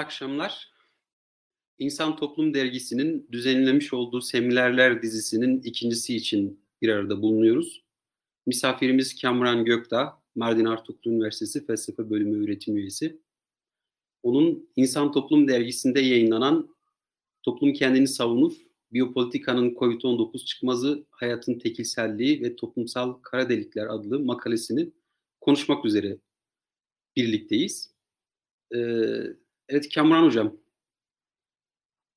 akşamlar. İnsan Toplum Dergisi'nin düzenlemiş olduğu seminerler dizisinin ikincisi için bir arada bulunuyoruz. Misafirimiz Kamran Gökdağ, Mardin Artuklu Üniversitesi Felsefe Bölümü öğretim üyesi. Onun İnsan Toplum Dergisi'nde yayınlanan Toplum Kendini Savunur, Biyopolitikanın COVID-19 Çıkmazı, Hayatın Tekilselliği ve Toplumsal Kara Delikler adlı makalesini konuşmak üzere birlikteyiz. Ee, evet Kamran Hocam,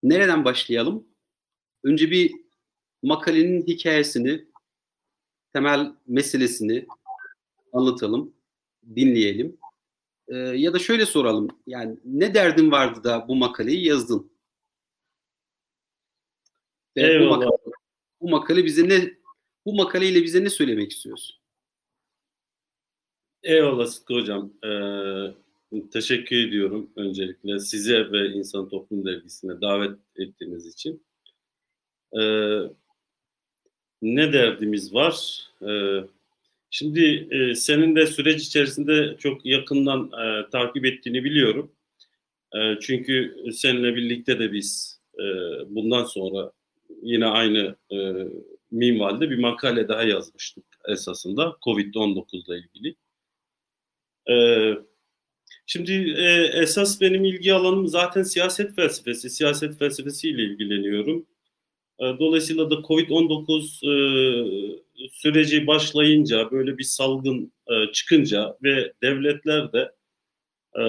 nereden başlayalım? Önce bir makalenin hikayesini, temel meselesini anlatalım, dinleyelim. Ee, ya da şöyle soralım, yani ne derdin vardı da bu makaleyi yazdın? Ve bu makale, bu makale bize ne, bu makaleyle bize ne söylemek istiyorsun? Eyvallah Sıtkı Hocam. Ee, teşekkür ediyorum öncelikle size ve İnsan Toplum Dergisi'ne davet ettiğiniz için. Ee, ne derdimiz var? Ee, şimdi e, senin de süreç içerisinde çok yakından e, takip ettiğini biliyorum. E, çünkü seninle birlikte de biz e, bundan sonra yine aynı e, minvalde bir makale daha yazmıştık esasında COVID-19 ile ilgili. Ee, şimdi e, esas benim ilgi alanım zaten siyaset felsefesi. Siyaset felsefesiyle ilgileniyorum. E, dolayısıyla da Covid-19 e, süreci başlayınca, böyle bir salgın e, çıkınca ve devletler de e,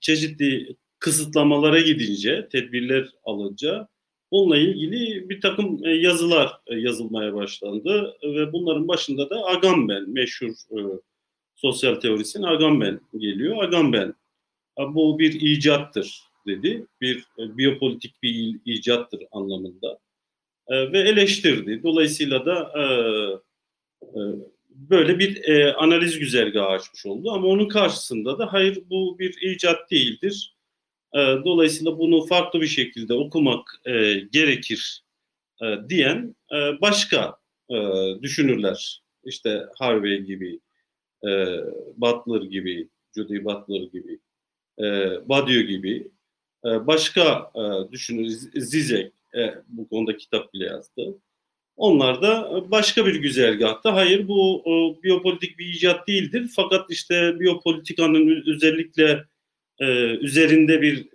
çeşitli kısıtlamalara gidince, tedbirler alınca bununla ilgili bir takım e, yazılar e, yazılmaya başlandı ve bunların başında da Agamben meşhur e, sosyal teorisyen Agamben geliyor. Agamben bu bir icattır dedi. Bir e, biyopolitik bir icattır anlamında. E, ve eleştirdi. Dolayısıyla da e, böyle bir e, analiz güzergahı açmış oldu. Ama onun karşısında da hayır bu bir icat değildir. E, dolayısıyla bunu farklı bir şekilde okumak e, gerekir e, diyen e, başka e, düşünürler. İşte Harvey gibi, e, Butler gibi, Judy Butler gibi, e, Badiou gibi e, başka e, düşünür, Zizek e, bu konuda kitap bile yazdı. Onlar da başka bir güzergahta hayır bu e, biyopolitik bir icat değildir fakat işte biyopolitikanın özellikle e, üzerinde bir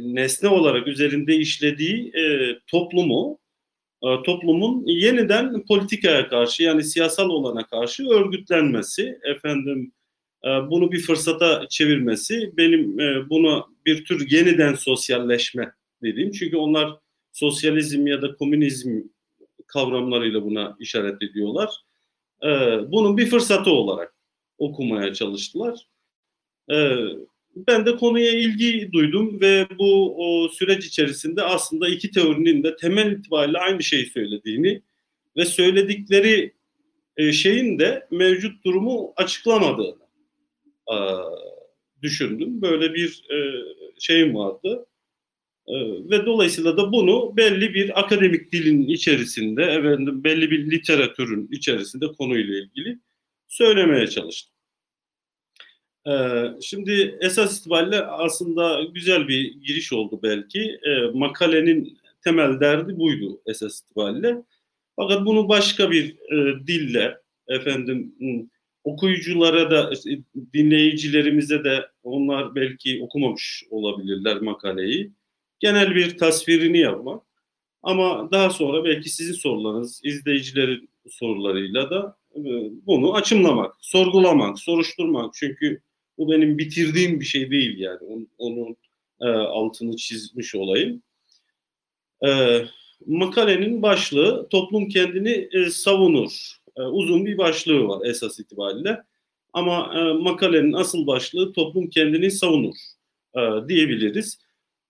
nesne olarak üzerinde işlediği e, toplumu e, toplumun yeniden politikaya karşı yani siyasal olana karşı örgütlenmesi, efendim e, bunu bir fırsata çevirmesi, benim e, bunu bir tür yeniden sosyalleşme dediğim. Çünkü onlar sosyalizm ya da komünizm kavramlarıyla buna işaret ediyorlar. Bunun bir fırsatı olarak okumaya çalıştılar ben de konuya ilgi duydum ve bu o süreç içerisinde aslında iki teorinin de temel itibariyle aynı şeyi söylediğini ve söyledikleri e, şeyin de mevcut durumu açıklamadığını e, düşündüm. Böyle bir e, şeyim vardı. E, ve dolayısıyla da bunu belli bir akademik dilin içerisinde, efendim belli bir literatürün içerisinde konuyla ilgili söylemeye çalıştım. Ee, şimdi esas itibariyle aslında güzel bir giriş oldu belki. Ee, makalenin temel derdi buydu esas itibariyle. Fakat bunu başka bir e, dille efendim okuyuculara da dinleyicilerimize de onlar belki okumamış olabilirler makaleyi. Genel bir tasvirini yapmak. Ama daha sonra belki sizin sorularınız, izleyicilerin sorularıyla da e, bunu açımlamak, sorgulamak, soruşturmak. Çünkü bu benim bitirdiğim bir şey değil yani. Onun, onun e, altını çizmiş olayım. E, makalenin başlığı toplum kendini e, savunur. E, uzun bir başlığı var esas itibariyle. Ama e, makalenin asıl başlığı toplum kendini savunur e, diyebiliriz.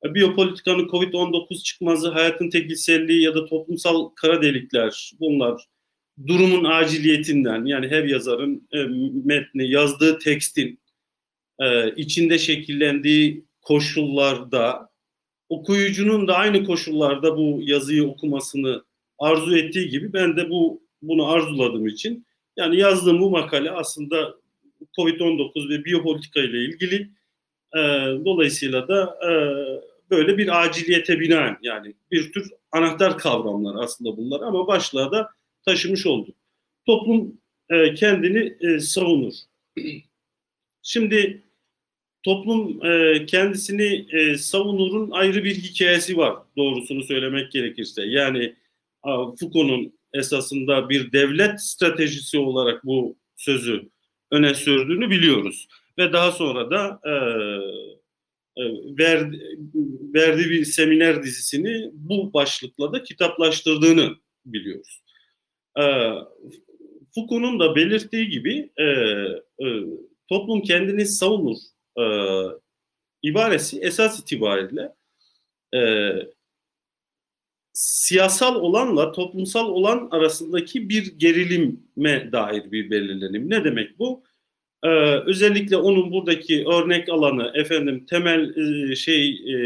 E, biyopolitikanın COVID-19 çıkmazı, hayatın tekilselliği ya da toplumsal kara delikler bunlar durumun aciliyetinden yani her yazarın e, metni yazdığı tekstin e, içinde şekillendiği koşullarda okuyucunun da aynı koşullarda bu yazıyı okumasını arzu ettiği gibi ben de bu bunu arzuladığım için yani yazdığım bu makale aslında Covid-19 ve biyopolitika ile ilgili E, dolayısıyla da e, böyle bir aciliyete binaen yani bir tür anahtar kavramlar aslında bunlar ama başlığa da taşımış olduk. Toplum e, kendini e, savunur. Şimdi toplum e, kendisini e, savunurun ayrı bir hikayesi var doğrusunu söylemek gerekirse. Yani Foucault'un esasında bir devlet stratejisi olarak bu sözü öne sürdüğünü biliyoruz. Ve daha sonra da e, e, verdi, verdiği bir seminer dizisini bu başlıkla da kitaplaştırdığını biliyoruz. E, Foucault'un da belirttiği gibi e, e, toplum kendini savunur e, ibaresi esas itibariyle e, siyasal olanla toplumsal olan arasındaki bir gerilime dair bir belirlenim. Ne demek bu? Ee, özellikle onun buradaki örnek alanı efendim temel e, şey e,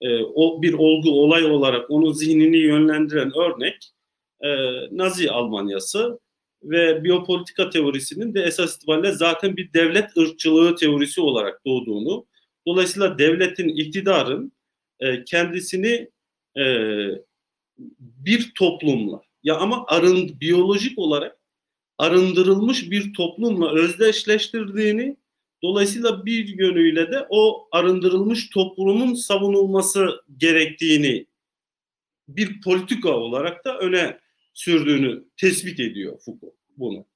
e, o bir olgu olay olarak onun zihnini yönlendiren örnek e, Nazi Almanyası ve biyopolitika teorisinin de esas itibariyle zaten bir devlet ırkçılığı teorisi olarak doğduğunu dolayısıyla devletin iktidarın e, kendisini e, bir toplumla ya ama arın biyolojik olarak arındırılmış bir toplumla özdeşleştirdiğini dolayısıyla bir yönüyle de o arındırılmış toplumun savunulması gerektiğini bir politika olarak da öne sürdüğünü tespit ediyor Foucault bunu.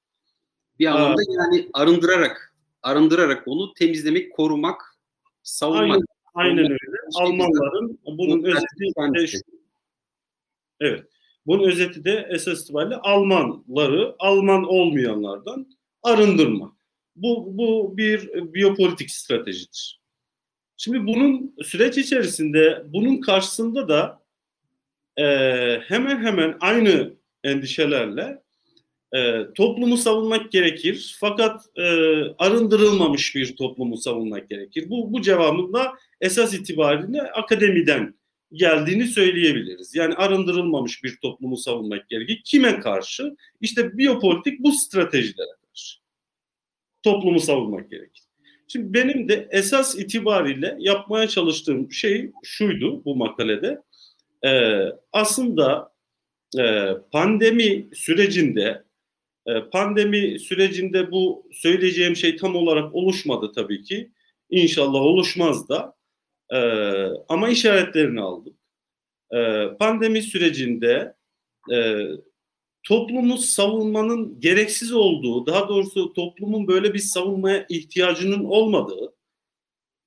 Bir anlamda Aa, yani arındırarak arındırarak onu temizlemek, korumak, savunmak. Aynen, aynen öyle. Şey Almanların bunun özeti de şu. Evet. Bunun özeti de esas itibariyle Almanları Alman olmayanlardan arındırma. Bu, bu bir biyopolitik stratejidir. Şimdi bunun süreç içerisinde bunun karşısında da e, hemen hemen aynı endişelerle e, toplumu savunmak gerekir. Fakat e, arındırılmamış bir toplumu savunmak gerekir. Bu, bu cevabın da esas itibariyle akademiden geldiğini söyleyebiliriz. Yani arındırılmamış bir toplumu savunmak gerekir. Kime karşı? İşte biyopolitik bu stratejilere karşı. Toplumu savunmak gerekir. Şimdi benim de esas itibariyle yapmaya çalıştığım şey şuydu bu makalede. Ee, aslında pandemi sürecinde e, pandemi sürecinde bu söyleyeceğim şey tam olarak oluşmadı tabii ki. İnşallah oluşmaz da. E, ama işaretlerini aldık. E, pandemi sürecinde e, toplumu savunmanın gereksiz olduğu, daha doğrusu toplumun böyle bir savunmaya ihtiyacının olmadığı,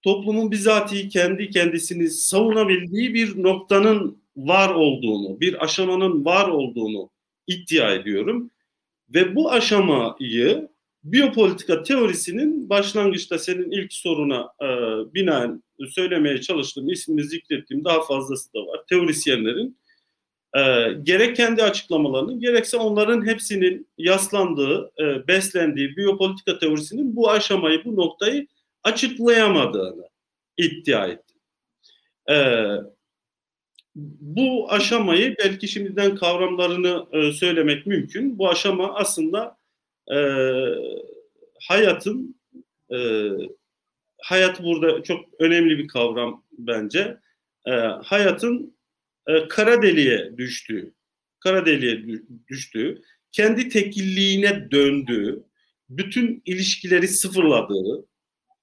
toplumun bizatihi kendi kendisini savunabildiği bir noktanın var olduğunu, bir aşamanın var olduğunu iddia ediyorum. Ve bu aşamayı biyopolitika teorisinin başlangıçta senin ilk soruna e, binaen söylemeye çalıştığım, ismini zikrettiğim daha fazlası da var. Teorisyenlerin e, gerek kendi açıklamalarının gerekse onların hepsinin yaslandığı, e, beslendiği biyopolitika teorisinin bu aşamayı, bu noktayı açıklayamadığını iddia etti. E, bu aşamayı belki şimdiden kavramlarını e, söylemek mümkün. Bu aşama aslında e, hayatın e, hayat burada çok önemli bir kavram bence. E, hayatın e, kara deliğe düştüğü, kara deliğe düştüğü, kendi tekilliğine döndüğü, bütün ilişkileri sıfırladığı,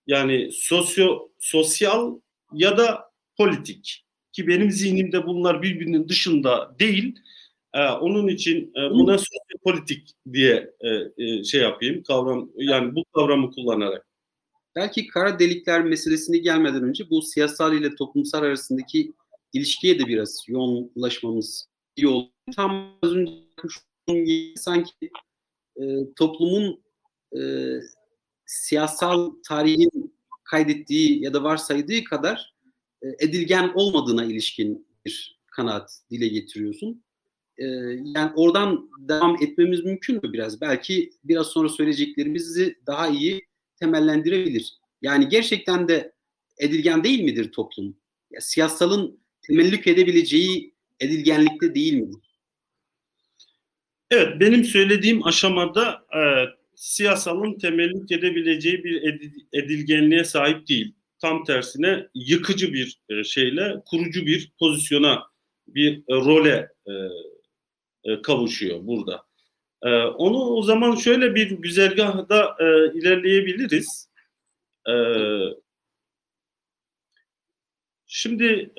yani sosyo sosyal ya da politik ki benim zihnimde bunlar birbirinin dışında değil. Ee, onun için e, buna politik diye e, e, şey yapayım kavram yani bu kavramı kullanarak. Belki kara delikler meselesini gelmeden önce bu siyasal ile toplumsal arasındaki ilişkiye de biraz yoğunlaşmamız iyi oldu. Tam az önce sanki e, toplumun e, siyasal tarihin kaydettiği ya da varsaydığı kadar edilgen olmadığına ilişkin bir kanaat dile getiriyorsun. E, yani oradan devam etmemiz mümkün mü biraz? Belki biraz sonra söyleyeceklerimizi daha iyi temellendirebilir. Yani gerçekten de edilgen değil midir toplum? Ya, siyasalın temellük edebileceği edilgenlikte değil midir? Evet, benim söylediğim aşamada e, siyasalın temellük edebileceği bir edilgenliğe sahip değil tam tersine yıkıcı bir e, şeyle kurucu bir pozisyona, bir e, role e, kavuşuyor burada. Onu o zaman şöyle bir güzergahda ilerleyebiliriz. Şimdi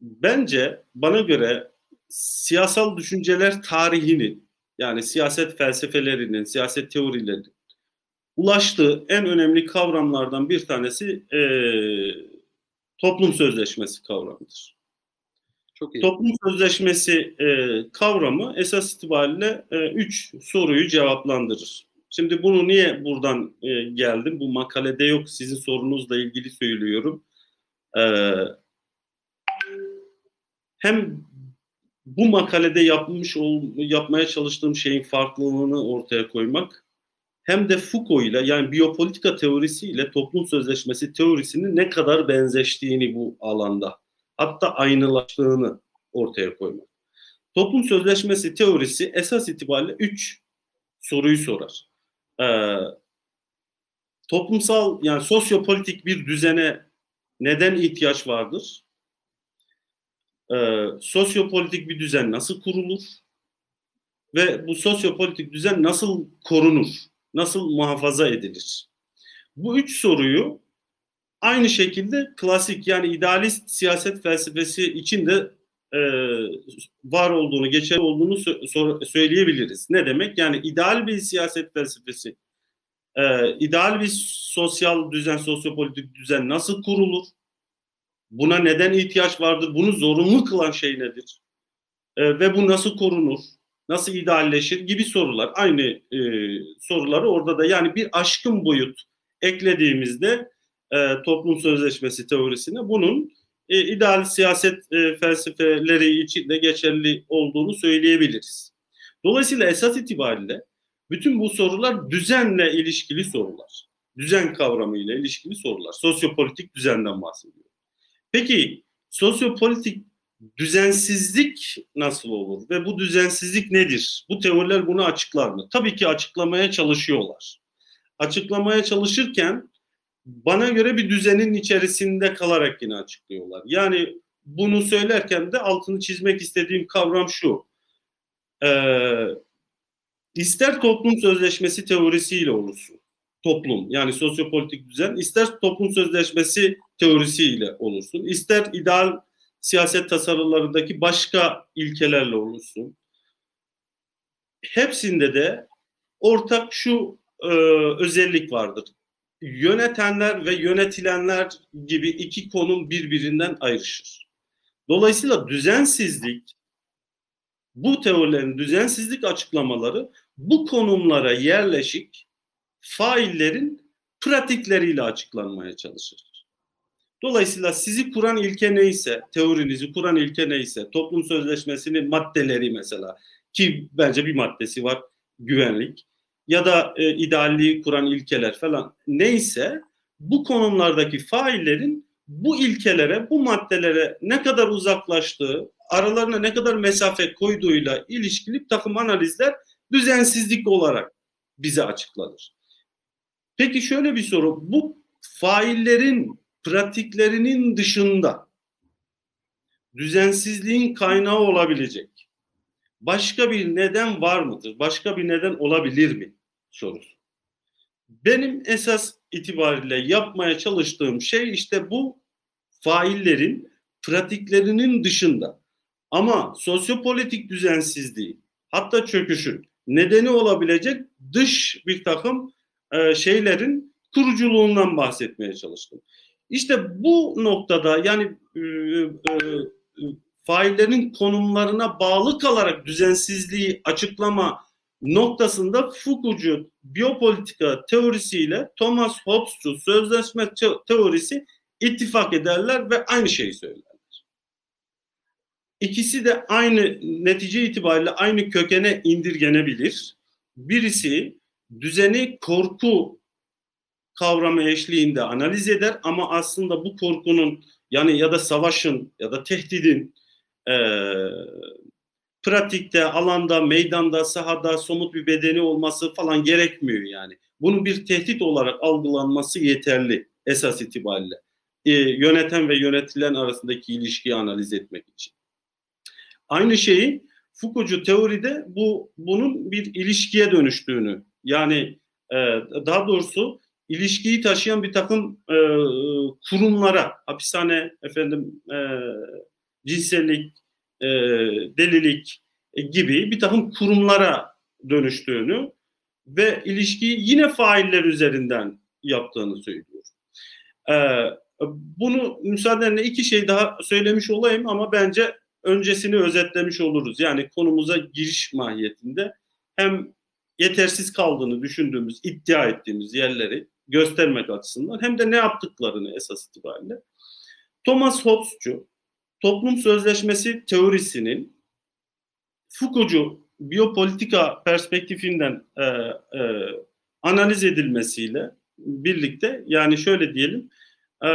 bence bana göre siyasal düşünceler tarihinin yani siyaset felsefelerinin, siyaset teorilerinin ulaştığı en önemli kavramlardan bir tanesi e, toplum sözleşmesi kavramıdır. Çok iyi. Toplum sözleşmesi e, kavramı esas itibariyle e, üç soruyu cevaplandırır. Şimdi bunu niye buradan e, geldim? Bu makalede yok. Sizin sorunuzla ilgili söylüyorum. E, hem bu makalede yapmış ol, yapmaya çalıştığım şeyin farklılığını ortaya koymak hem de Foucault ile yani biyopolitika teorisi ile toplum sözleşmesi teorisinin ne kadar benzeştiğini bu alanda hatta aynılaştığını ortaya koymak. Toplum sözleşmesi teorisi esas itibariyle üç soruyu sorar. Ee, toplumsal yani sosyopolitik bir düzene neden ihtiyaç vardır? Ee, sosyopolitik bir düzen nasıl kurulur? Ve bu sosyopolitik düzen nasıl korunur? Nasıl muhafaza edilir? Bu üç soruyu aynı şekilde klasik yani idealist siyaset felsefesi için de e, var olduğunu, geçerli olduğunu sö- söyleyebiliriz. Ne demek? Yani ideal bir siyaset felsefesi, e, ideal bir sosyal düzen, sosyopolitik düzen nasıl kurulur? Buna neden ihtiyaç vardır? Bunu zorunlu kılan şey nedir? E, ve bu nasıl korunur? Nasıl idealleşir? Gibi sorular. Aynı e, soruları orada da yani bir aşkın boyut eklediğimizde e, toplum sözleşmesi teorisine bunun e, ideal siyaset e, felsefeleri için de geçerli olduğunu söyleyebiliriz. Dolayısıyla esas itibariyle bütün bu sorular düzenle ilişkili sorular. Düzen kavramıyla ilişkili sorular. Sosyopolitik düzenden bahsediyor. Peki sosyopolitik düzensizlik nasıl olur ve bu düzensizlik nedir? Bu teoriler bunu açıklar mı? Tabii ki açıklamaya çalışıyorlar. Açıklamaya çalışırken bana göre bir düzenin içerisinde kalarak yine açıklıyorlar. Yani bunu söylerken de altını çizmek istediğim kavram şu. Ee, ister toplum sözleşmesi teorisiyle olursun. Toplum yani sosyopolitik düzen ister toplum sözleşmesi teorisiyle olursun. ister ideal siyaset tasarılarındaki başka ilkelerle olursun. Hepsinde de ortak şu e, özellik vardır yönetenler ve yönetilenler gibi iki konum birbirinden ayrışır. Dolayısıyla düzensizlik, bu teorilerin düzensizlik açıklamaları bu konumlara yerleşik faillerin pratikleriyle açıklanmaya çalışır. Dolayısıyla sizi kuran ilke neyse, teorinizi kuran ilke neyse, toplum sözleşmesinin maddeleri mesela ki bence bir maddesi var güvenlik ya da e, idealliği kuran ilkeler falan neyse bu konumlardaki faillerin bu ilkelere, bu maddelere ne kadar uzaklaştığı, aralarına ne kadar mesafe koyduğuyla ilişkili takım analizler düzensizlik olarak bize açıklanır. Peki şöyle bir soru, bu faillerin pratiklerinin dışında düzensizliğin kaynağı olabilecek başka bir neden var mıdır? Başka bir neden olabilir mi? sorusu. Benim esas itibariyle yapmaya çalıştığım şey işte bu faillerin pratiklerinin dışında ama sosyopolitik düzensizliği hatta çöküşün nedeni olabilecek dış bir takım e, şeylerin kuruculuğundan bahsetmeye çalıştım. İşte bu noktada yani e, e, faillerin konumlarına bağlı kalarak düzensizliği açıklama noktasında Foucault'cu biyopolitika teorisiyle Thomas Hobbes'cu sözleşme teorisi ittifak ederler ve aynı şeyi söylerler. İkisi de aynı netice itibariyle aynı kökene indirgenebilir. Birisi düzeni korku kavramı eşliğinde analiz eder ama aslında bu korkunun yani ya da savaşın ya da tehdidin e, pratikte, alanda, meydanda, sahada somut bir bedeni olması falan gerekmiyor yani. Bunun bir tehdit olarak algılanması yeterli esas itibariyle. E, yöneten ve yönetilen arasındaki ilişkiyi analiz etmek için. Aynı şeyi Foucault'cu teoride bu bunun bir ilişkiye dönüştüğünü yani e, daha doğrusu ilişkiyi taşıyan bir takım e, kurumlara hapishane efendim e, cinsellik e, delilik e, gibi bir takım kurumlara dönüştüğünü ve ilişkiyi yine failler üzerinden yaptığını söylüyor. E, bunu müsaadenle iki şey daha söylemiş olayım ama bence öncesini özetlemiş oluruz. Yani konumuza giriş mahiyetinde hem yetersiz kaldığını düşündüğümüz, iddia ettiğimiz yerleri göstermek açısından hem de ne yaptıklarını esas itibariyle. Thomas Hobbes'cu toplum sözleşmesi teorisinin Foucault'cu biyopolitika perspektifinden e, e, analiz edilmesiyle birlikte yani şöyle diyelim e,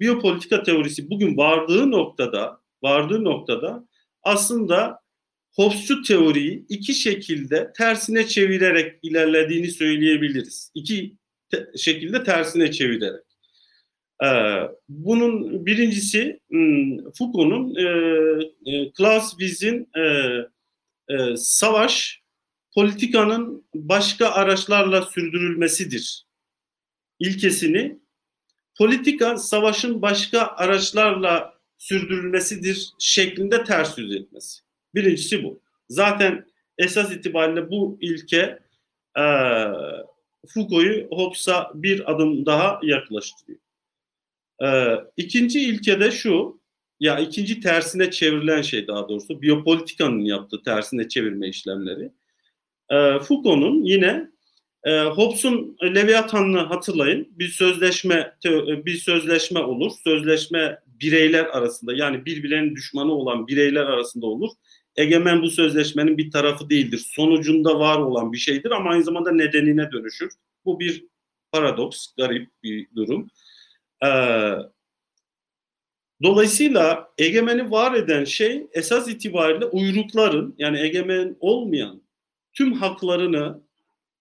biyopolitika teorisi bugün vardığı noktada vardığı noktada aslında Hobbes'cu teoriyi iki şekilde tersine çevirerek ilerlediğini söyleyebiliriz. İki te- şekilde tersine çevirerek. Ee, bunun birincisi hmm, Foucault'un e, e, Clausewitz'in e, e, savaş politikanın başka araçlarla sürdürülmesidir ilkesini politika savaşın başka araçlarla sürdürülmesidir şeklinde ters yüz etmesi. Birincisi bu. Zaten esas itibariyle bu ilke e, Foucault'u Hobbes'a bir adım daha yaklaştırıyor. E, ikinci ilke de şu, ya ikinci tersine çevrilen şey daha doğrusu biyopolitikanın yaptığı tersine çevirme işlemleri. E, Foucault'un yine e, Hobbes'un Leviathan'ını hatırlayın. Bir sözleşme bir sözleşme olur. Sözleşme bireyler arasında yani birbirlerinin düşmanı olan bireyler arasında olur. Egemen bu sözleşmenin bir tarafı değildir. Sonucunda var olan bir şeydir ama aynı zamanda nedenine dönüşür. Bu bir paradoks, garip bir durum. Ee, dolayısıyla egemeni var eden şey esas itibariyle uyrukların yani egemen olmayan tüm haklarını,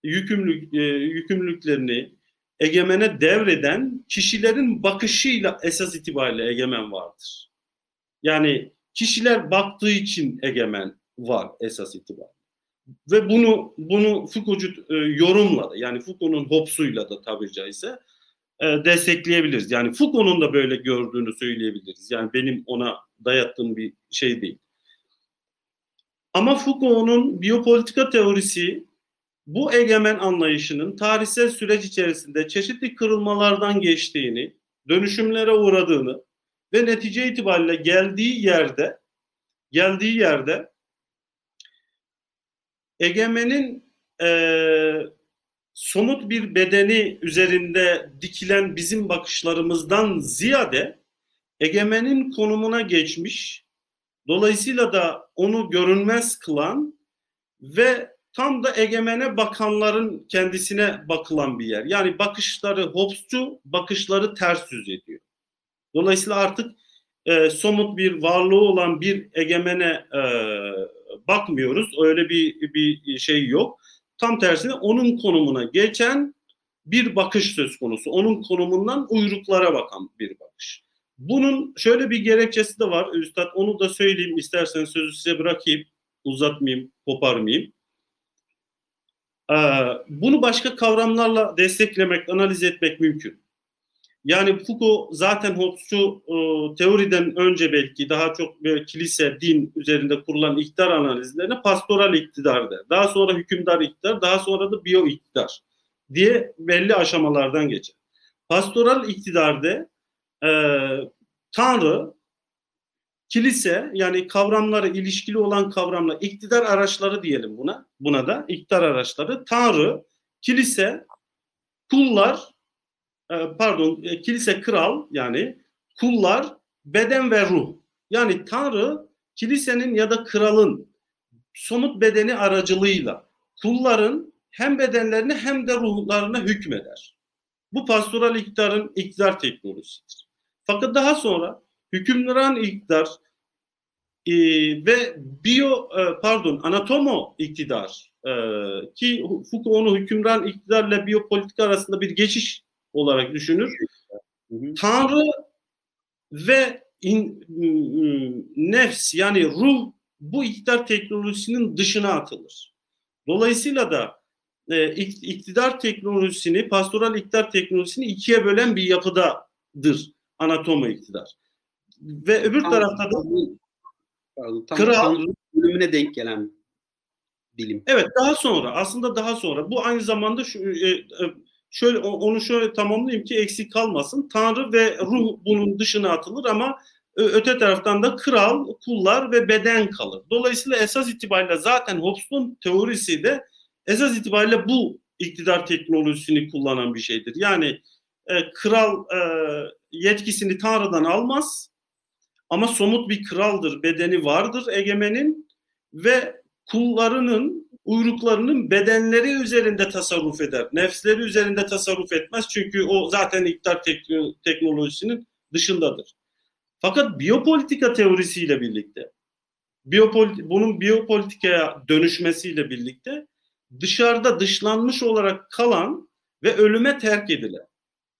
yükümlülük, e, yükümlülüklerini egemene devreden kişilerin bakışıyla esas itibariyle egemen vardır. Yani kişiler baktığı için egemen var esas itibariyle. Ve bunu bunu Foucault'cu e, yorumladı. Yani Foucault'un Hobbes'uyla da tabiri caizse e, destekleyebiliriz. Yani Foucault'un da böyle gördüğünü söyleyebiliriz. Yani benim ona dayattığım bir şey değil. Ama Foucault'un biyopolitika teorisi bu egemen anlayışının tarihsel süreç içerisinde çeşitli kırılmalardan geçtiğini, dönüşümlere uğradığını ve netice itibariyle geldiği yerde geldiği yerde egemenin e, somut bir bedeni üzerinde dikilen bizim bakışlarımızdan ziyade egemenin konumuna geçmiş, dolayısıyla da onu görünmez kılan ve tam da egemene bakanların kendisine bakılan bir yer. Yani bakışları Hobbes'cu, bakışları ters yüz ediyor. Dolayısıyla artık e, somut bir varlığı olan bir egemene e, bakmıyoruz. Öyle bir bir şey yok. Tam tersine onun konumuna geçen bir bakış söz konusu. Onun konumundan uyruklara bakan bir bakış. Bunun şöyle bir gerekçesi de var. Üstad onu da söyleyeyim isterseniz sözü size bırakayım. Uzatmayayım, koparmayayım. Ee, bunu başka kavramlarla desteklemek, analiz etmek mümkün. Yani Foucault zaten Hobbes'cu e, teoriden önce belki daha çok böyle kilise, din üzerinde kurulan iktidar analizlerine pastoral iktidar der. Daha sonra hükümdar iktidar, daha sonra da biyo iktidar diye belli aşamalardan geçer. Pastoral iktidarda e, Tanrı, kilise yani kavramları ilişkili olan kavramlar, iktidar araçları diyelim buna. Buna da iktidar araçları. Tanrı, kilise, kullar, pardon e, kilise kral yani kullar, beden ve ruh. Yani Tanrı kilisenin ya da kralın somut bedeni aracılığıyla kulların hem bedenlerini hem de ruhlarına hükmeder. Bu pastoral iktidarın iktidar teknolojisidir. Fakat daha sonra hükümran iktidar e, ve biyo e, pardon anatomo iktidar e, ki Foucault onu hükümran iktidarla biyopolitika arasında bir geçiş olarak düşünür. Tanrı ve in, nefs yani ruh bu iktidar teknolojisinin dışına atılır. Dolayısıyla da e, iktidar teknolojisini, pastoral iktidar teknolojisini ikiye bölen bir yapıdadır anatomi iktidar. Ve öbür Tam- tarafta da Pardon, tam Kral- Tanrı'nın ölümüne denk gelen bilim. Evet daha sonra aslında daha sonra bu aynı zamanda şu, e, e, şöyle onu şöyle tamamlayayım ki eksik kalmasın. Tanrı ve ruh bunun dışına atılır ama öte taraftan da kral, kullar ve beden kalır. Dolayısıyla esas itibariyle zaten Hobbes'un teorisi de esas itibariyle bu iktidar teknolojisini kullanan bir şeydir. Yani e, kral e, yetkisini Tanrı'dan almaz ama somut bir kraldır, bedeni vardır egemenin ve kullarının, uyruklarının bedenleri üzerinde tasarruf eder. Nefsleri üzerinde tasarruf etmez çünkü o zaten iktidar tekno- teknolojisinin dışındadır. Fakat biyopolitika teorisiyle birlikte, biyopoliti- bunun biyopolitikaya dönüşmesiyle birlikte dışarıda dışlanmış olarak kalan ve ölüme terk edilen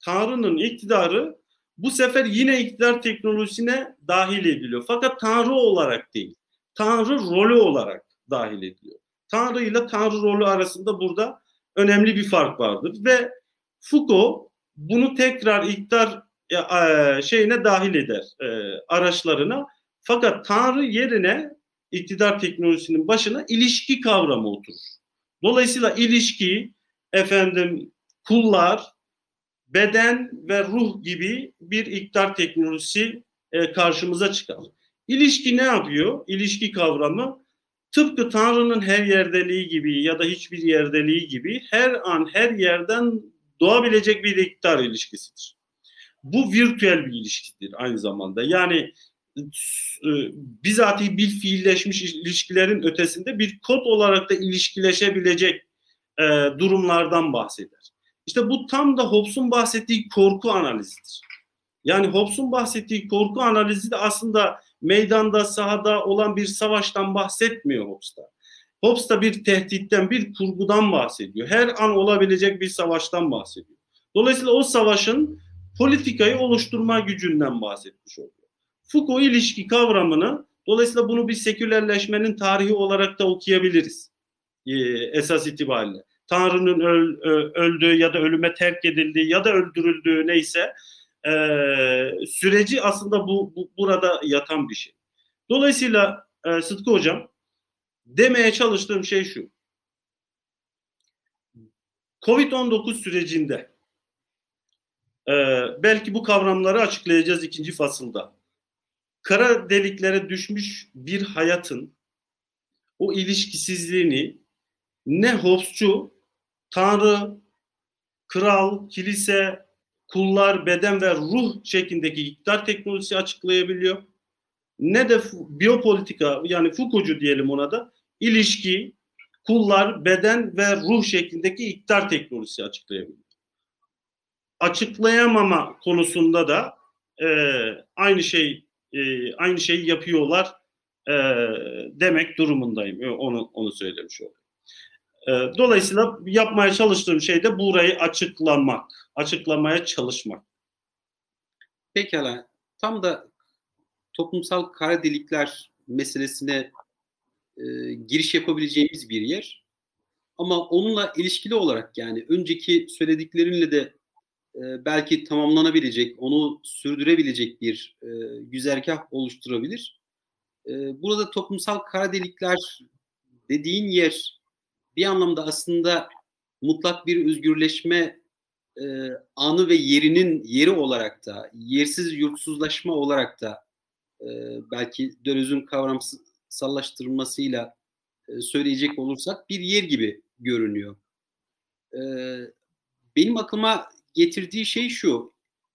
Tanrı'nın iktidarı bu sefer yine iktidar teknolojisine dahil ediliyor. Fakat Tanrı olarak değil, Tanrı rolü olarak dahil ediliyor. Tanrı ile Tanrı rolü arasında burada önemli bir fark vardır ve Foucault bunu tekrar iktidar e, şeyine dahil eder e, araçlarına. Fakat Tanrı yerine iktidar teknolojisinin başına ilişki kavramı oturur. Dolayısıyla ilişki, efendim kullar, beden ve ruh gibi bir iktidar teknolojisi e, karşımıza çıkar. İlişki ne yapıyor? İlişki kavramı tıpkı Tanrı'nın her yerdeliği gibi ya da hiçbir yerdeliği gibi her an her yerden doğabilecek bir iktidar ilişkisidir. Bu virtüel bir ilişkidir aynı zamanda. Yani e, bizatihi bir fiilleşmiş ilişkilerin ötesinde bir kod olarak da ilişkileşebilecek e, durumlardan bahseder. İşte bu tam da Hobbes'un bahsettiği korku analizidir. Yani Hobbes'un bahsettiği korku analizi de aslında meydanda, sahada olan bir savaştan bahsetmiyor Hobbes'ta. Hobbes da bir tehditten, bir kurgudan bahsediyor. Her an olabilecek bir savaştan bahsediyor. Dolayısıyla o savaşın politikayı oluşturma gücünden bahsetmiş oluyor. Foucault ilişki kavramını, dolayısıyla bunu bir sekülerleşmenin tarihi olarak da okuyabiliriz. Ee, esas itibariyle. Tanrı'nın öl, öldüğü ya da ölüme terk edildiği ya da öldürüldüğü neyse e, süreci aslında bu, bu burada yatan bir şey. Dolayısıyla e, Sıtkı Hocam demeye çalıştığım şey şu. Covid-19 sürecinde e, belki bu kavramları açıklayacağız ikinci fasılda. Kara deliklere düşmüş bir hayatın o ilişkisizliğini ne Hobbesçu, Tanrı, kral, kilise, kullar, beden ve ruh şeklindeki iktidar teknolojisi açıklayabiliyor. Ne de biyopolitika yani Foucault'cu diyelim ona da ilişki, kullar, beden ve ruh şeklindeki iktidar teknolojisi açıklayabiliyor. Açıklayamama konusunda da e, aynı şey e, aynı şeyi yapıyorlar e, demek durumundayım. Onu onu söylemiş oldum. Dolayısıyla yapmaya çalıştığım şey de burayı açıklamak, açıklamaya çalışmak. Pekala. Tam da toplumsal kara delikler meselesine e, giriş yapabileceğimiz bir yer. Ama onunla ilişkili olarak yani önceki söylediklerinle de e, belki tamamlanabilecek, onu sürdürebilecek bir e, güzergah oluşturabilir. E, burada toplumsal kara delikler dediğin yer bir anlamda aslında mutlak bir özgürleşme e, anı ve yerinin yeri olarak da yersiz yurtsuzlaşma olarak da e, belki Döloz'un kavramsallaştırılmasıyla e, söyleyecek olursak bir yer gibi görünüyor. E, benim aklıma getirdiği şey şu.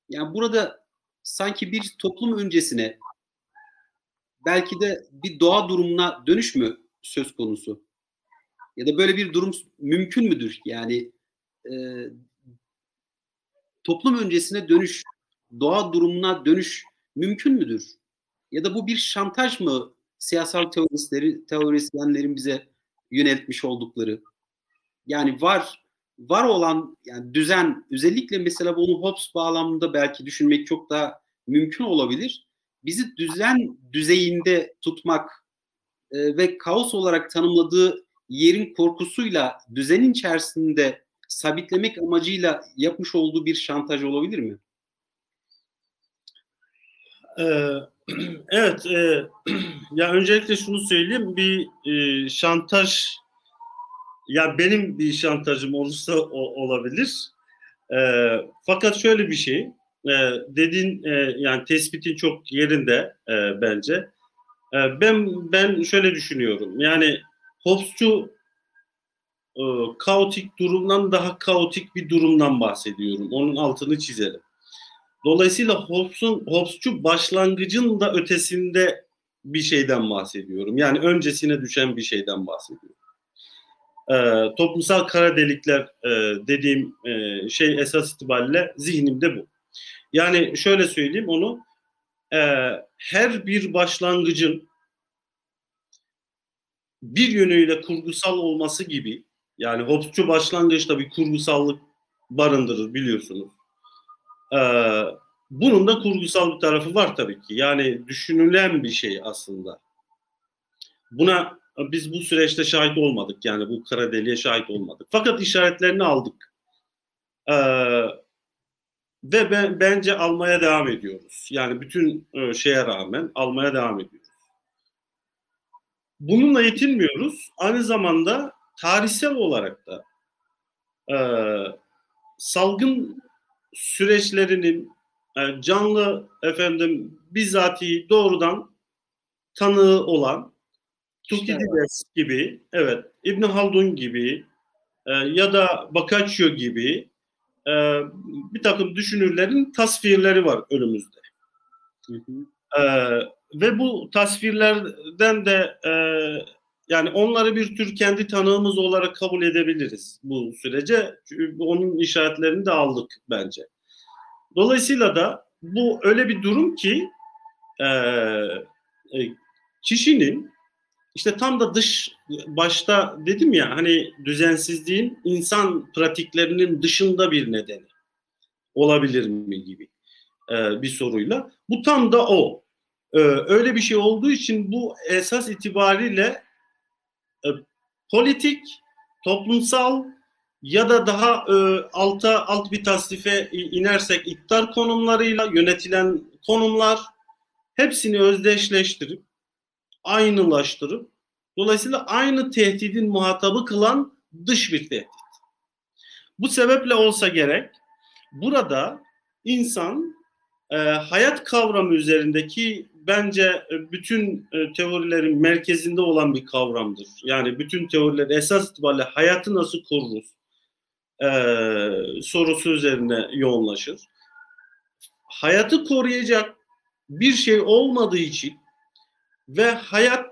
Yani burada sanki bir toplum öncesine belki de bir doğa durumuna dönüş mü söz konusu? Ya da böyle bir durum mümkün müdür? Yani e, toplum öncesine dönüş, doğa durumuna dönüş mümkün müdür? Ya da bu bir şantaj mı siyasal teoristleri, teorisyenlerin bize yöneltmiş oldukları? Yani var var olan yani düzen özellikle mesela bunu Hobbes bağlamında belki düşünmek çok daha mümkün olabilir. Bizi düzen düzeyinde tutmak e, ve kaos olarak tanımladığı yerin korkusuyla düzenin içerisinde sabitlemek amacıyla yapmış olduğu bir şantaj olabilir mi? Ee, evet, e, ya öncelikle şunu söyleyeyim, bir e, şantaj, ya benim bir şantajım olursa o, olabilir. E, fakat şöyle bir şey, e, dediğin e, yani tespitin çok yerinde e, bence. E, ben ben şöyle düşünüyorum, yani Hobbes'cu e, kaotik durumdan daha kaotik bir durumdan bahsediyorum. Onun altını çizelim. Dolayısıyla Hobbes'un Hobbes'cu başlangıcın da ötesinde bir şeyden bahsediyorum. Yani öncesine düşen bir şeyden bahsediyorum. Ee, toplumsal kara delikler e, dediğim e, şey esas itibariyle zihnimde bu. Yani şöyle söyleyeyim onu. E, her bir başlangıcın bir yönüyle kurgusal olması gibi yani Hobbes'cu başlangıçta bir kurgusallık barındırır biliyorsunuz. Ee, bunun da kurgusal bir tarafı var tabii ki. Yani düşünülen bir şey aslında. Buna biz bu süreçte şahit olmadık. Yani bu kara deliğe şahit olmadık. Fakat işaretlerini aldık. Ee, ve ben, bence almaya devam ediyoruz. Yani bütün e, şeye rağmen almaya devam ediyoruz. Bununla yetinmiyoruz. Aynı zamanda tarihsel olarak da e, salgın süreçlerinin e, canlı efendim bizatihi doğrudan tanığı olan Tukidides gibi, evet İbn Haldun gibi e, ya da Boccaccio gibi e, bir takım düşünürlerin tasvirleri var önümüzde. Hı hı. E, ve bu tasvirlerden de e, yani onları bir tür kendi tanığımız olarak kabul edebiliriz bu sürece. Çünkü onun işaretlerini de aldık bence. Dolayısıyla da bu öyle bir durum ki e, e, kişinin işte tam da dış başta dedim ya hani düzensizliğin insan pratiklerinin dışında bir nedeni olabilir mi gibi e, bir soruyla. Bu tam da o. E, öyle bir şey olduğu için bu esas itibariyle politik, toplumsal ya da daha e, alta alt bir tasnife inersek iktidar konumlarıyla yönetilen konumlar hepsini özdeşleştirip aynılaştırıp dolayısıyla aynı tehdidin muhatabı kılan dış bir tehdit. Bu sebeple olsa gerek burada insan e, hayat kavramı üzerindeki bence e, bütün e, teorilerin merkezinde olan bir kavramdır. Yani bütün teoriler esas itibariyle hayatı nasıl koruruz e, sorusu üzerine yoğunlaşır. Hayatı koruyacak bir şey olmadığı için ve hayat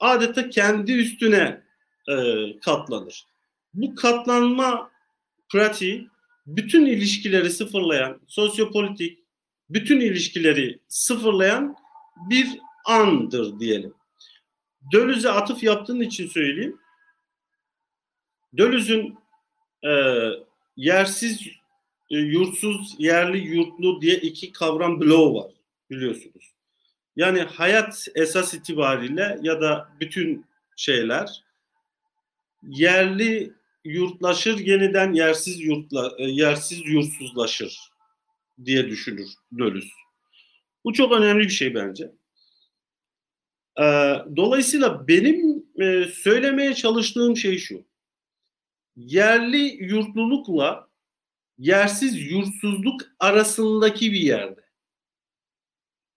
adeta kendi üstüne e, katlanır. Bu katlanma pratiği bütün ilişkileri sıfırlayan, sosyopolitik, bütün ilişkileri sıfırlayan bir andır diyelim. Dölüz'e atıf yaptığın için söyleyeyim. Dölüz'ün e, yersiz, e, yurtsuz, yerli, yurtlu diye iki kavram bloğu var biliyorsunuz. Yani hayat esas itibariyle ya da bütün şeyler yerli yurtlaşır yeniden yersiz yurtla e, yersiz yurtsuzlaşır diye düşünür Dölüs. Bu çok önemli bir şey bence. Ee, dolayısıyla benim e, söylemeye çalıştığım şey şu. Yerli yurtlulukla yersiz yurtsuzluk arasındaki bir yerde.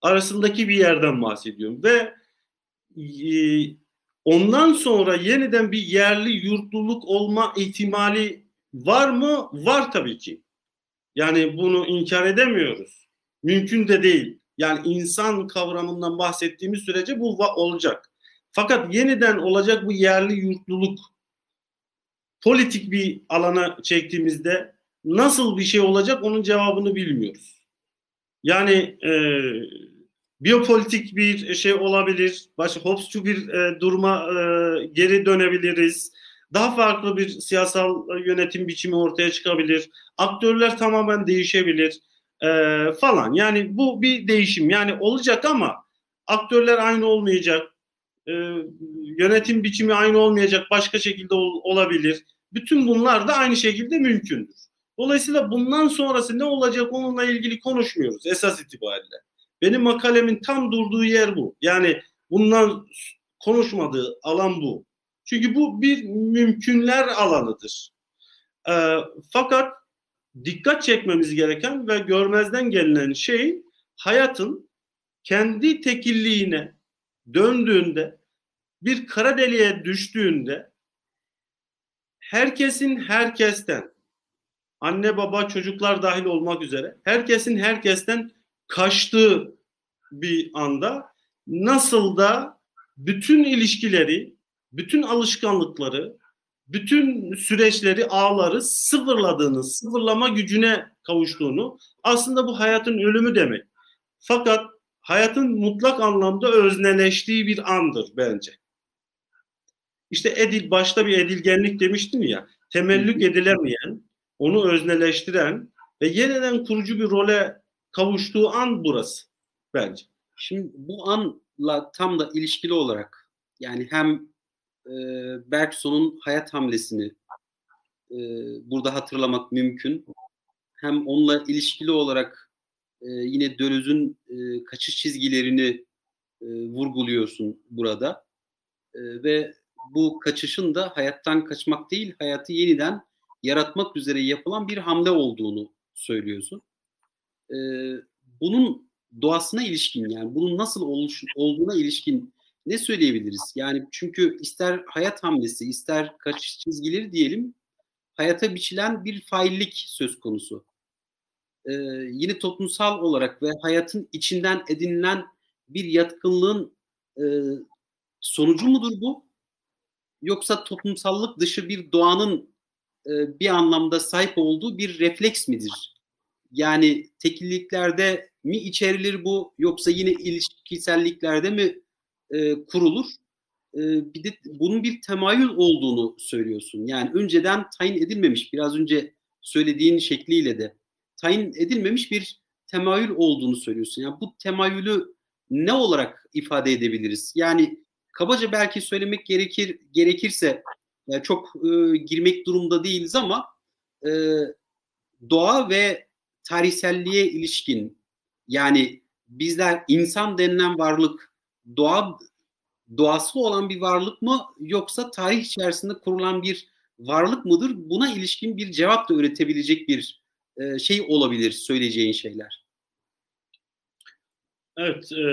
Arasındaki bir yerden bahsediyorum ve e, ondan sonra yeniden bir yerli yurtluluk olma ihtimali var mı? Var tabii ki. Yani bunu inkar edemiyoruz. Mümkün de değil. Yani insan kavramından bahsettiğimiz sürece bu olacak. Fakat yeniden olacak bu yerli yurtluluk politik bir alana çektiğimizde nasıl bir şey olacak onun cevabını bilmiyoruz. Yani e, biyopolitik bir şey olabilir. Başka Hobbes'cu bir e, duruma e, geri dönebiliriz. Daha farklı bir siyasal yönetim biçimi ortaya çıkabilir. Aktörler tamamen değişebilir e, falan. Yani bu bir değişim. Yani olacak ama aktörler aynı olmayacak. E, yönetim biçimi aynı olmayacak. Başka şekilde ol, olabilir. Bütün bunlar da aynı şekilde mümkündür. Dolayısıyla bundan sonrası ne olacak onunla ilgili konuşmuyoruz esas itibariyle. Benim makalemin tam durduğu yer bu. Yani bundan konuşmadığı alan bu. Çünkü bu bir mümkünler alanıdır. E, fakat dikkat çekmemiz gereken ve görmezden gelinen şey hayatın kendi tekilliğine döndüğünde bir kara deliğe düştüğünde herkesin herkesten anne baba çocuklar dahil olmak üzere herkesin herkesten kaçtığı bir anda nasıl da bütün ilişkileri, bütün alışkanlıkları, bütün süreçleri, ağları sıfırladığını, sıfırlama gücüne kavuştuğunu aslında bu hayatın ölümü demek. Fakat hayatın mutlak anlamda özneleştiği bir andır bence. İşte edil başta bir edilgenlik demiştim ya. Temellük edilemeyen, onu özneleştiren ve yeniden kurucu bir role kavuştuğu an burası bence. Şimdi bu anla tam da ilişkili olarak yani hem e, Bergson'un hayat hamlesini e, burada hatırlamak mümkün. Hem onunla ilişkili olarak e, yine Döloz'un e, kaçış çizgilerini e, vurguluyorsun burada. E, ve bu kaçışın da hayattan kaçmak değil, hayatı yeniden yaratmak üzere yapılan bir hamle olduğunu söylüyorsun. E, bunun doğasına ilişkin yani bunun nasıl oluş, olduğuna ilişkin ne söyleyebiliriz? Yani çünkü ister hayat hamlesi, ister kaçış çizgileri diyelim, hayata biçilen bir faillik söz konusu. Ee, yine toplumsal olarak ve hayatın içinden edinilen bir yatkınlığın e, sonucu mudur bu? Yoksa toplumsallık dışı bir doğanın e, bir anlamda sahip olduğu bir refleks midir? Yani tekilliklerde mi içerilir bu yoksa yine ilişkiselliklerde mi e, kurulur. E, bir de bunun bir temayül olduğunu söylüyorsun. Yani önceden tayin edilmemiş, biraz önce söylediğin şekliyle de tayin edilmemiş bir temayül olduğunu söylüyorsun. Yani bu temayülü ne olarak ifade edebiliriz? Yani kabaca belki söylemek gerekir gerekirse yani çok e, girmek durumda değiliz ama e, doğa ve tarihselliğe ilişkin yani bizler insan denilen varlık doğa doğası olan bir varlık mı yoksa tarih içerisinde kurulan bir varlık mıdır? Buna ilişkin bir cevap da üretebilecek bir e, şey olabilir söyleyeceğin şeyler. Evet, e,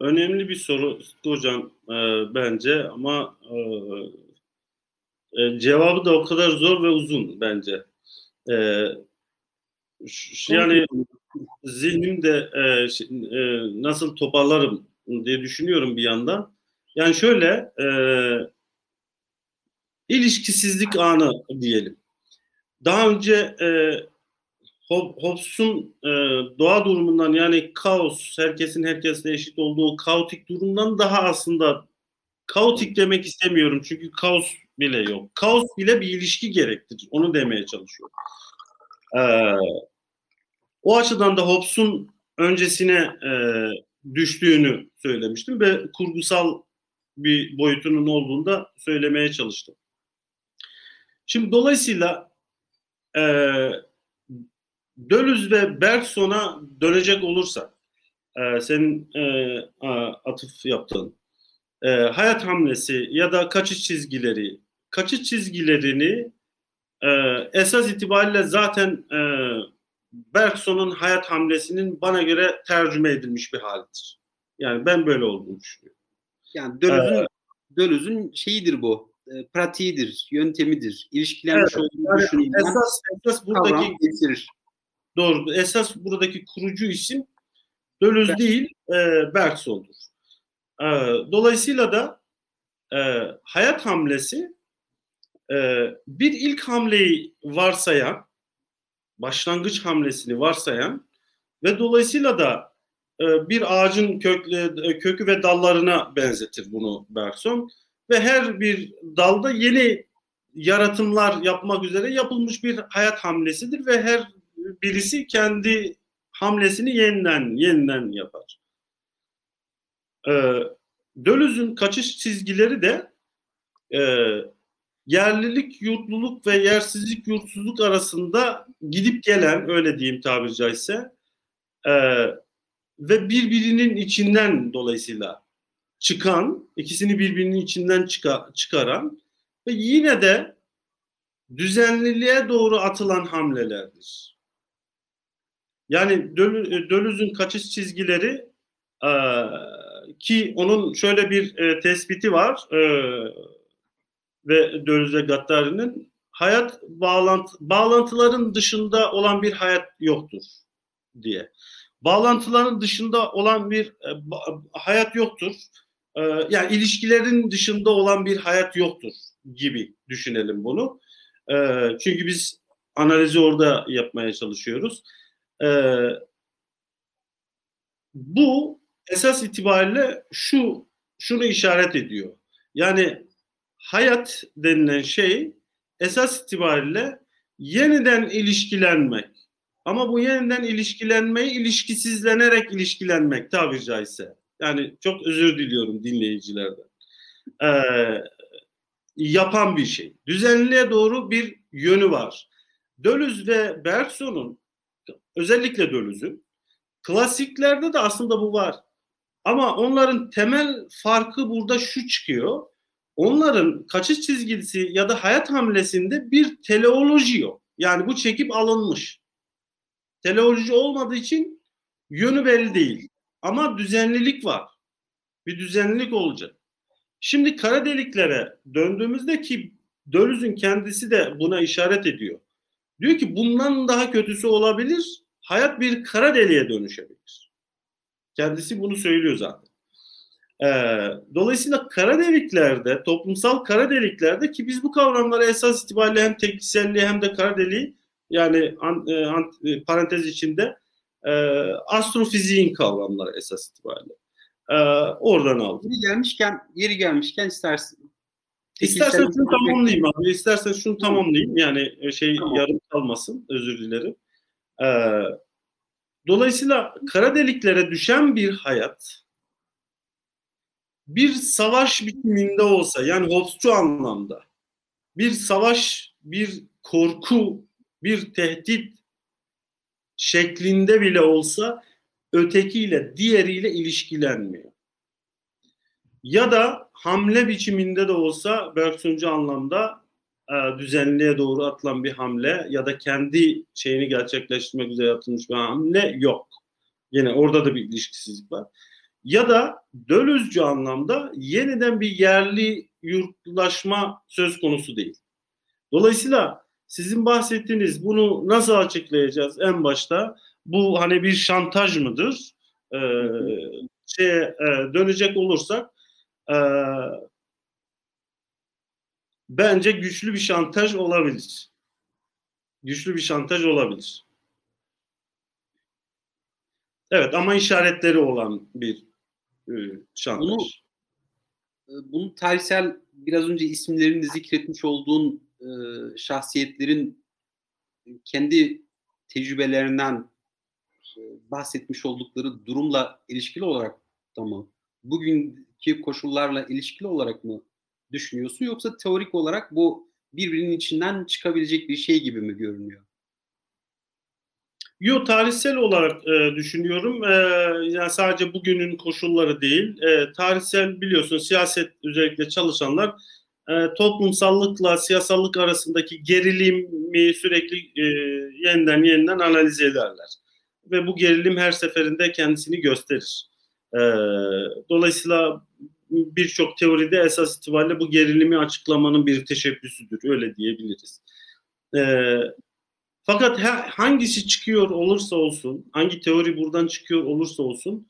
önemli bir soru hocam e, bence ama e, e, cevabı da o kadar zor ve uzun bence. E, yani zihnimde e, e, nasıl toparlarım diye düşünüyorum bir yandan. Yani şöyle e, ilişkisizlik anı diyelim. Daha önce e, Hobbes'un e, doğa durumundan yani kaos, herkesin herkesle eşit olduğu kaotik durumdan daha aslında kaotik demek istemiyorum çünkü kaos bile yok. Kaos bile bir ilişki gerektirir. Onu demeye çalışıyorum. Ee, o açıdan da Hobbes'un öncesine e, düştüğünü söylemiştim ve kurgusal bir boyutunun olduğunu da söylemeye çalıştım. Şimdi dolayısıyla e, Dölüz ve Bergson'a dönecek olursa e, senin e, atıf yaptığın e, hayat hamlesi ya da kaçış çizgileri kaçış çizgilerini e, esas itibariyle zaten e, Bergson'un hayat hamlesinin bana göre tercüme edilmiş bir halidir. Yani ben böyle olduğunu düşünüyorum. Yani Döloz'un ee, şeyidir bu. E, pratiğidir, yöntemidir. İlişkilenmiş evet, olduğunu yani düşünüyorum. Esas, esas buradaki getirir. Doğru. Esas buradaki kurucu isim Dölöz ben, değil, e, Bergson'dur. E, dolayısıyla da e, hayat hamlesi e, bir ilk hamleyi varsayan başlangıç hamlesini varsayan ve dolayısıyla da e, bir ağacın kökle, kökü ve dallarına benzetir bunu Bergson. ve her bir dalda yeni yaratımlar yapmak üzere yapılmış bir hayat hamlesidir ve her birisi kendi hamlesini yeniden yeniden yapar. Ee, Dölüz'ün kaçış çizgileri de e, yerlilik, yurtluluk ve yersizlik, yurtsuzluk arasında gidip gelen, öyle diyeyim tabiri caizse, e, ve birbirinin içinden dolayısıyla çıkan, ikisini birbirinin içinden çıka, çıkaran ve yine de düzenliliğe doğru atılan hamlelerdir. Yani Dölüz'ün kaçış çizgileri e, ki onun şöyle bir e, tespiti var e, ve Dölüz'e Gattari'nin hayat bağlantı, bağlantıların dışında olan bir hayat yoktur diye. Bağlantıların dışında olan bir e, hayat yoktur. E, yani ilişkilerin dışında olan bir hayat yoktur gibi düşünelim bunu. E, çünkü biz analizi orada yapmaya çalışıyoruz. E, bu esas itibariyle şu şunu işaret ediyor. Yani hayat denilen şey esas itibariyle yeniden ilişkilenmek. Ama bu yeniden ilişkilenmeyi ilişkisizlenerek ilişkilenmek tabiri caizse. Yani çok özür diliyorum dinleyicilerden. Ee, yapan bir şey. Düzenliğe doğru bir yönü var. Dölüz ve Bergson'un özellikle Dölüz'ün klasiklerde de aslında bu var. Ama onların temel farkı burada şu çıkıyor. Onların kaçış çizgisi ya da hayat hamlesinde bir teleoloji yok. Yani bu çekip alınmış. Teleoloji olmadığı için yönü belli değil. Ama düzenlilik var. Bir düzenlilik olacak. Şimdi kara deliklere döndüğümüzde ki Dölüz'ün kendisi de buna işaret ediyor. Diyor ki bundan daha kötüsü olabilir. Hayat bir kara deliğe dönüşebilir. Kendisi bunu söylüyor zaten. Ee, dolayısıyla kara deliklerde, toplumsal kara deliklerde ki biz bu kavramları esas itibariyle hem tekniselliği hem de kara deliği yani an, e, an, e, parantez içinde e, astrofiziğin kavramları esas itibariyle. E, oradan aldım. Yeri gelmişken, yeri gelmişken istersin. İstersen şunu tamamlayayım abi. İstersen şunu tamamlayayım. Yani e, şey tamam. yarım kalmasın. Özür dilerim. Ee, dolayısıyla kara deliklere düşen bir hayat bir savaş biçiminde olsa yani Hobbes'cu anlamda bir savaş, bir korku, bir tehdit şeklinde bile olsa ötekiyle, diğeriyle ilişkilenmiyor. Ya da hamle biçiminde de olsa Bergsoncu anlamda e, düzenliğe doğru atılan bir hamle ya da kendi şeyini gerçekleştirmek üzere atılmış bir hamle yok. Yine orada da bir ilişkisizlik var. Ya da Dölüzcü anlamda yeniden bir yerli yurtlaşma söz konusu değil. Dolayısıyla sizin bahsettiğiniz bunu nasıl açıklayacağız en başta? Bu hani bir şantaj mıdır? Ee, şeye e, dönecek olursak e, bence güçlü bir şantaj olabilir. Güçlü bir şantaj olabilir. Evet ama işaretleri olan bir şantaj. Bunu, e, bunu tarihsel biraz önce isimlerini zikretmiş olduğun e, şahsiyetlerin kendi tecrübelerinden e, bahsetmiş oldukları durumla ilişkili olarak da mı? Bugünkü koşullarla ilişkili olarak mı düşünüyorsun yoksa teorik olarak bu birbirinin içinden çıkabilecek bir şey gibi mi görünüyor? Yo tarihsel olarak e, düşünüyorum. E, yani sadece bugünün koşulları değil. E, tarihsel biliyorsun siyaset özellikle çalışanlar e, toplumsallıkla siyasallık arasındaki gerilimi sürekli e, yeniden yeniden analiz ederler. Ve bu gerilim her seferinde kendisini gösterir. E, dolayısıyla birçok teoride esas itibariyle bu gerilimi açıklamanın bir teşebbüsüdür. Öyle diyebiliriz. E, fakat hangisi çıkıyor olursa olsun, hangi teori buradan çıkıyor olursa olsun,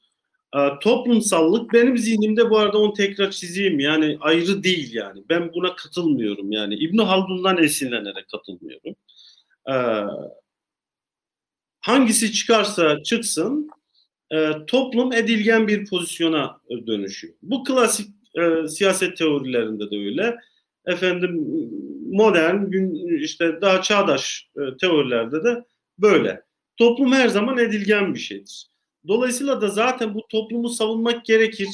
e, toplumsallık benim zihnimde bu arada onu tekrar çizeyim yani ayrı değil yani. Ben buna katılmıyorum yani. İbn Haldun'dan esinlenerek katılmıyorum. E, hangisi çıkarsa çıksın e, toplum edilgen bir pozisyona dönüşüyor. Bu klasik e, siyaset teorilerinde de öyle. Efendim modern, gün işte daha çağdaş e, teorilerde de böyle. Toplum her zaman edilgen bir şeydir. Dolayısıyla da zaten bu toplumu savunmak gerekir.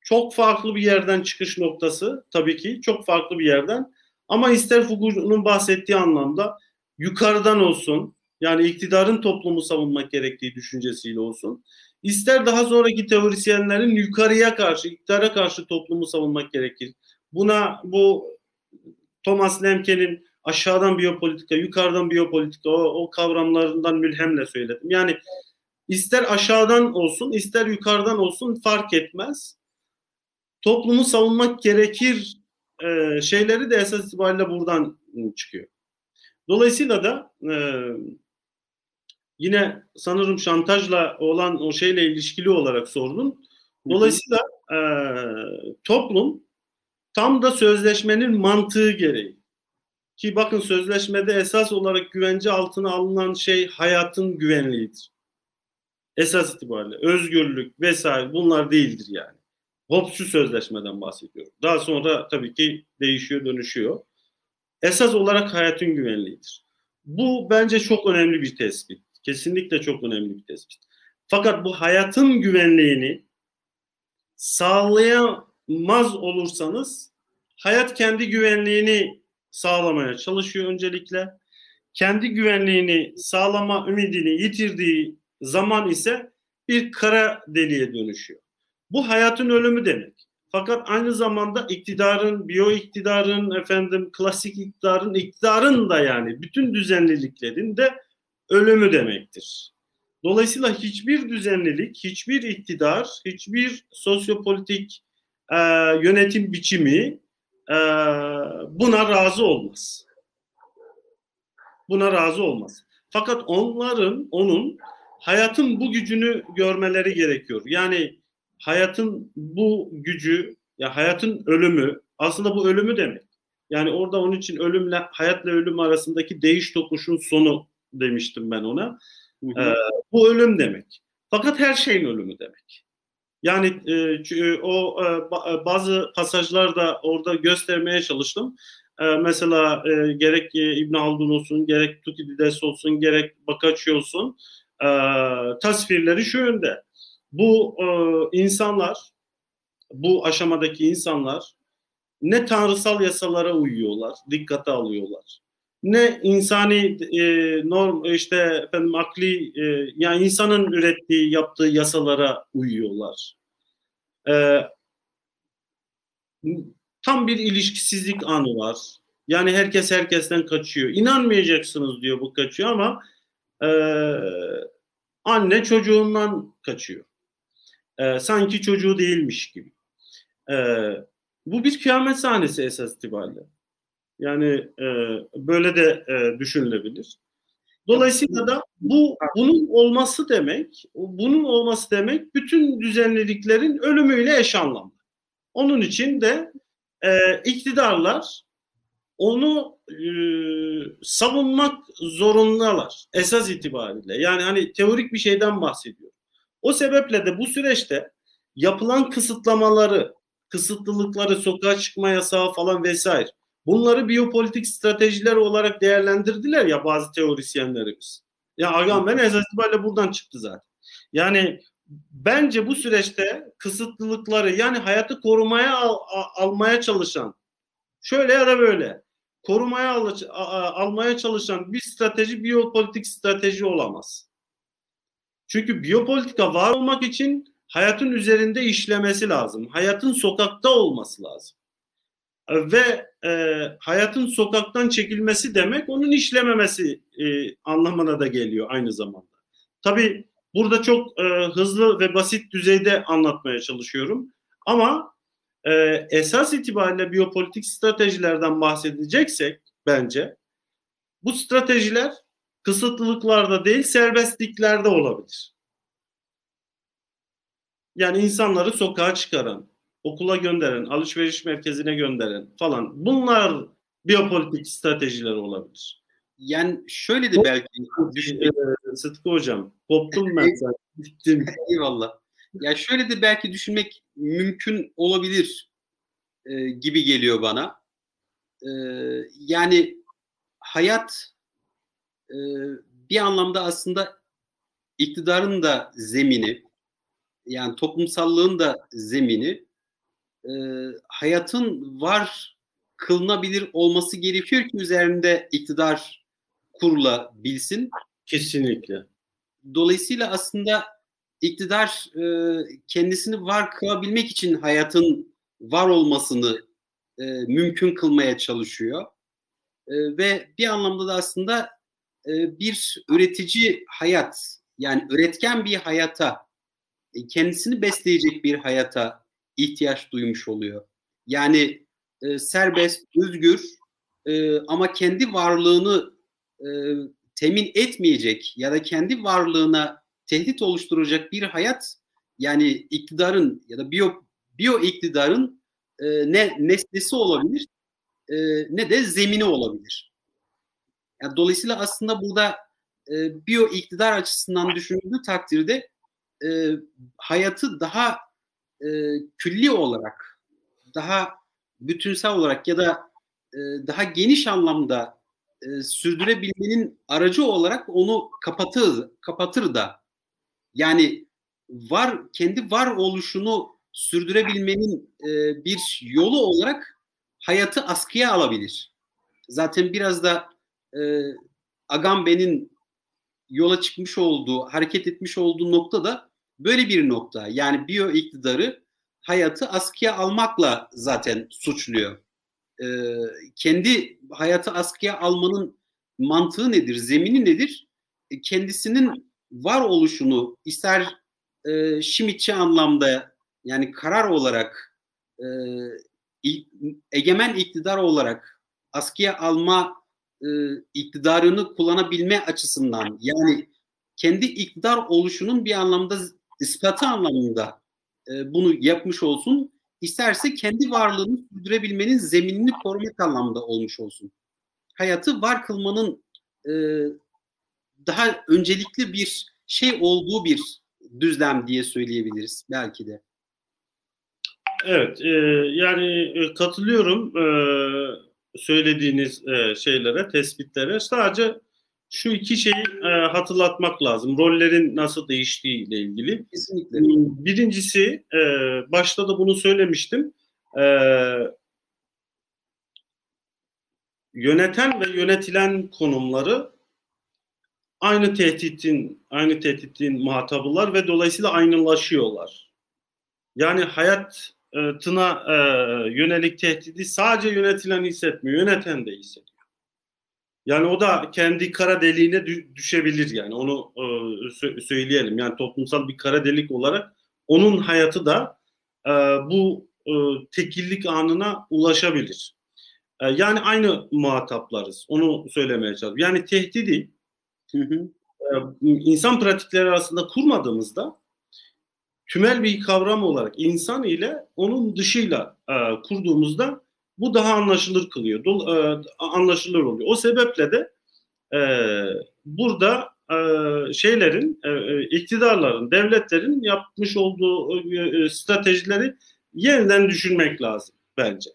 Çok farklı bir yerden çıkış noktası tabii ki çok farklı bir yerden. Ama ister Foucault'un bahsettiği anlamda yukarıdan olsun yani iktidarın toplumu savunmak gerektiği düşüncesiyle olsun. İster daha sonraki teorisyenlerin yukarıya karşı, iktidara karşı toplumu savunmak gerekir. Buna bu Thomas Lemke'nin aşağıdan biyopolitika, yukarıdan biyopolitika o, o kavramlarından mülhemle söyledim. Yani ister aşağıdan olsun, ister yukarıdan olsun fark etmez. Toplumu savunmak gerekir e, şeyleri de esas itibariyle buradan çıkıyor. Dolayısıyla da e, yine sanırım şantajla olan o şeyle ilişkili olarak sordun. Dolayısıyla e, toplum tam da sözleşmenin mantığı gereği ki bakın sözleşmede esas olarak güvence altına alınan şey hayatın güvenliğidir. Esas itibariyle özgürlük vesaire bunlar değildir yani. Hobbes'u sözleşmeden bahsediyorum. Daha sonra tabii ki değişiyor, dönüşüyor. Esas olarak hayatın güvenliğidir. Bu bence çok önemli bir tespit. Kesinlikle çok önemli bir tespit. Fakat bu hayatın güvenliğini sağlayamaz olursanız hayat kendi güvenliğini sağlamaya çalışıyor öncelikle. Kendi güvenliğini sağlama ümidini yitirdiği zaman ise bir kara deliğe dönüşüyor. Bu hayatın ölümü demek. Fakat aynı zamanda iktidarın, biyo iktidarın, efendim klasik iktidarın, iktidarın da yani bütün düzenliliklerin de ölümü demektir. Dolayısıyla hiçbir düzenlilik, hiçbir iktidar, hiçbir sosyopolitik e, yönetim biçimi e, buna razı olmaz. Buna razı olmaz. Fakat onların, onun hayatın bu gücünü görmeleri gerekiyor. Yani hayatın bu gücü, ya hayatın ölümü, aslında bu ölümü demek. Yani orada onun için ölümle, hayatla ölüm arasındaki değiş tokuşun sonu demiştim ben ona. Hı hı. Ee, bu ölüm demek. Fakat her şeyin ölümü demek. Yani e, o e, bazı pasajlarda orada göstermeye çalıştım. E, mesela e, gerek e, İbn Haldun olsun, gerek Tukidides olsun, gerek Boccaccio olsun e, tasvirleri şu yönde. Bu e, insanlar, bu aşamadaki insanlar ne tanrısal yasalara uyuyorlar, dikkate alıyorlar. Ne insani e, norm işte efendim akli e, yani insanın ürettiği yaptığı yasalara uyuyorlar. E, tam bir ilişkisizlik anı var. Yani herkes herkesten kaçıyor. İnanmayacaksınız diyor bu kaçıyor ama e, anne çocuğundan kaçıyor. E, sanki çocuğu değilmiş gibi. E, bu bir kıyamet sahnesi esas itibariyle. Yani e, böyle de e, düşünülebilir. Dolayısıyla da bu bunun olması demek, bunun olması demek bütün düzenliliklerin ölümüyle eş anlamlı. Onun için de e, iktidarlar onu e, savunmak zorundalar esas itibariyle. Yani hani teorik bir şeyden bahsediyor. O sebeple de bu süreçte yapılan kısıtlamaları, kısıtlılıkları, sokağa çıkma yasağı falan vesaire bunları biyopolitik stratejiler olarak değerlendirdiler ya bazı teorisyenlerimiz. Ya Agamben esas itibariyle buradan çıktı zaten. Yani bence bu süreçte kısıtlılıkları yani hayatı korumaya al, almaya çalışan şöyle ya da böyle korumaya al, almaya çalışan bir strateji biyopolitik strateji olamaz. Çünkü biyopolitika var olmak için hayatın üzerinde işlemesi lazım. Hayatın sokakta olması lazım. Ve e, hayatın sokaktan çekilmesi demek onun işlememesi e, anlamına da geliyor aynı zamanda. Tabii burada çok e, hızlı ve basit düzeyde anlatmaya çalışıyorum. Ama e, esas itibariyle biyopolitik stratejilerden bahsedeceksek bence bu stratejiler kısıtlılıklarda değil serbestliklerde olabilir. Yani insanları sokağa çıkaran, okula gönderen, alışveriş merkezine gönderen falan bunlar biyopolitik stratejiler olabilir. Yani şöyle de belki düşünmek... Sıtkı hocam koptum ben zaten. Bittim. Eyvallah. Ya şöyle de belki düşünmek mümkün olabilir. e, gibi geliyor bana. E, yani hayat e, bir anlamda aslında iktidarın da zemini, yani toplumsallığın da zemini, e, hayatın var kılınabilir olması gerekiyor ki üzerinde iktidar kurulabilsin. Kesinlikle. Dolayısıyla aslında iktidar e, kendisini var kılabilmek için hayatın var olmasını e, mümkün kılmaya çalışıyor. E, ve bir anlamda da aslında e, bir üretici hayat, yani üretken bir hayata, e, kendisini besleyecek bir hayata ihtiyaç duymuş oluyor. Yani e, serbest, özgür e, ama kendi varlığını e, temin etmeyecek ya da kendi varlığına tehdit oluşturacak bir hayat yani iktidarın ya da biyo, biyo iktidarın e, ne nesnesi olabilir e, ne de zemini olabilir. Yani dolayısıyla aslında burada e, biyo iktidar açısından düşünüldüğü takdirde e, hayatı daha e, külli olarak, daha bütünsel olarak ya da e, daha geniş anlamda e, sürdürebilmenin aracı olarak onu kapatır, kapatır da. Yani var kendi var oluşunu sürdürebilmenin e, bir yolu olarak hayatı askıya alabilir. Zaten biraz da e, Agamben'in yola çıkmış olduğu, hareket etmiş olduğu nokta da böyle bir nokta. Yani biyo iktidarı hayatı askıya almakla zaten suçluyor. E, kendi hayatı askıya almanın mantığı nedir, zemini nedir? E, kendisinin var oluşunu ister e, Şimitçi anlamda yani karar olarak e, egemen iktidar olarak askıya alma e, iktidarını kullanabilme açısından yani kendi iktidar oluşunun bir anlamda ispatı anlamında e, bunu yapmış olsun. İsterse kendi varlığını sürdürebilmenin zeminini korumak anlamda olmuş olsun. Hayatı var kılmanın e, daha öncelikli bir şey olduğu bir düzlem diye söyleyebiliriz belki de. Evet, e, yani e, katılıyorum e, söylediğiniz e, şeylere, tespitlere. Sadece şu iki şeyi e, hatırlatmak lazım. Rollerin nasıl değiştiği ile ilgili. Kesinlikle. Birincisi, e, başta da bunu söylemiştim. E, yöneten ve yönetilen konumları aynı tehditin aynı tehditin muhatabılar ve dolayısıyla aynılaşıyorlar. Yani hayatına e, yönelik tehdidi sadece yönetilen hissetmiyor, yöneten de hissediyor. Yani o da kendi kara deliğine düşebilir yani onu e, söyleyelim. Yani toplumsal bir kara delik olarak onun hayatı da e, bu e, tekillik anına ulaşabilir. E, yani aynı muhataplarız. Onu söylemeye çalışıyorum. Yani tehdidi hı hı. E, insan pratikleri arasında kurmadığımızda tümel bir kavram olarak insan ile onun dışıyla e, kurduğumuzda bu daha anlaşılır kılıyor. E, anlaşılır oluyor. O sebeple de e, burada e, şeylerin, e, e iktidarların, devletlerin yapmış olduğu e, e, stratejileri yeniden düşünmek lazım bence.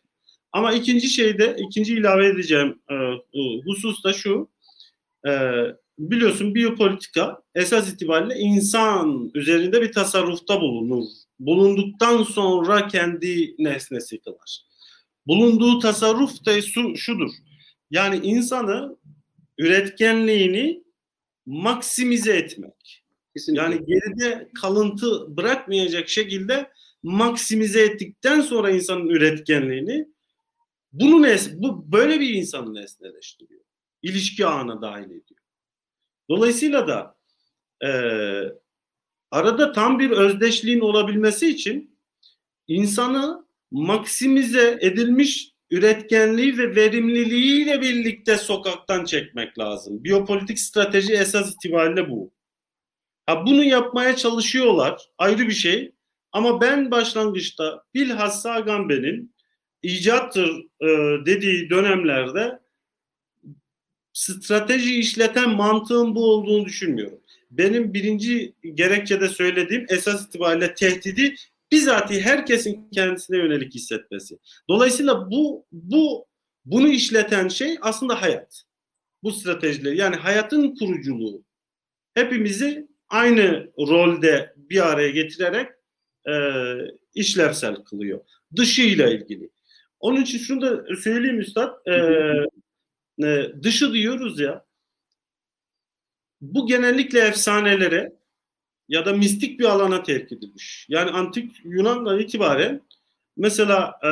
Ama ikinci şeyde, ikinci ilave edeceğim e, husus da şu. E, biliyorsun biyopolitika esas itibariyle insan üzerinde bir tasarrufta bulunur. Bulunduktan sonra kendi nesnesi kılar bulunduğu tasarruf da şu, şudur. Yani insanı üretkenliğini maksimize etmek. Kesinlikle. Yani geride kalıntı bırakmayacak şekilde maksimize ettikten sonra insanın üretkenliğini bunu nes bu böyle bir insanı nesneleştiriyor. İlişki ağına dahil ediyor. Dolayısıyla da e, arada tam bir özdeşliğin olabilmesi için insanı maksimize edilmiş üretkenliği ve verimliliğiyle birlikte sokaktan çekmek lazım. Biyopolitik strateji esas itibariyle bu. Ha, bunu yapmaya çalışıyorlar ayrı bir şey ama ben başlangıçta bilhassa Agamben'in icattır e, dediği dönemlerde strateji işleten mantığın bu olduğunu düşünmüyorum. Benim birinci gerekçede söylediğim esas itibariyle tehdidi bizatihi herkesin kendisine yönelik hissetmesi. Dolayısıyla bu bu bunu işleten şey aslında hayat. Bu stratejiler yani hayatın kuruculuğu hepimizi aynı rolde bir araya getirerek e, işlevsel kılıyor. Dışıyla ilgili. Onun için şunu da söyleyeyim Üstad. E, e, dışı diyoruz ya. Bu genellikle efsanelere ya da mistik bir alana terk edilmiş. Yani antik Yunan'dan itibaren mesela e,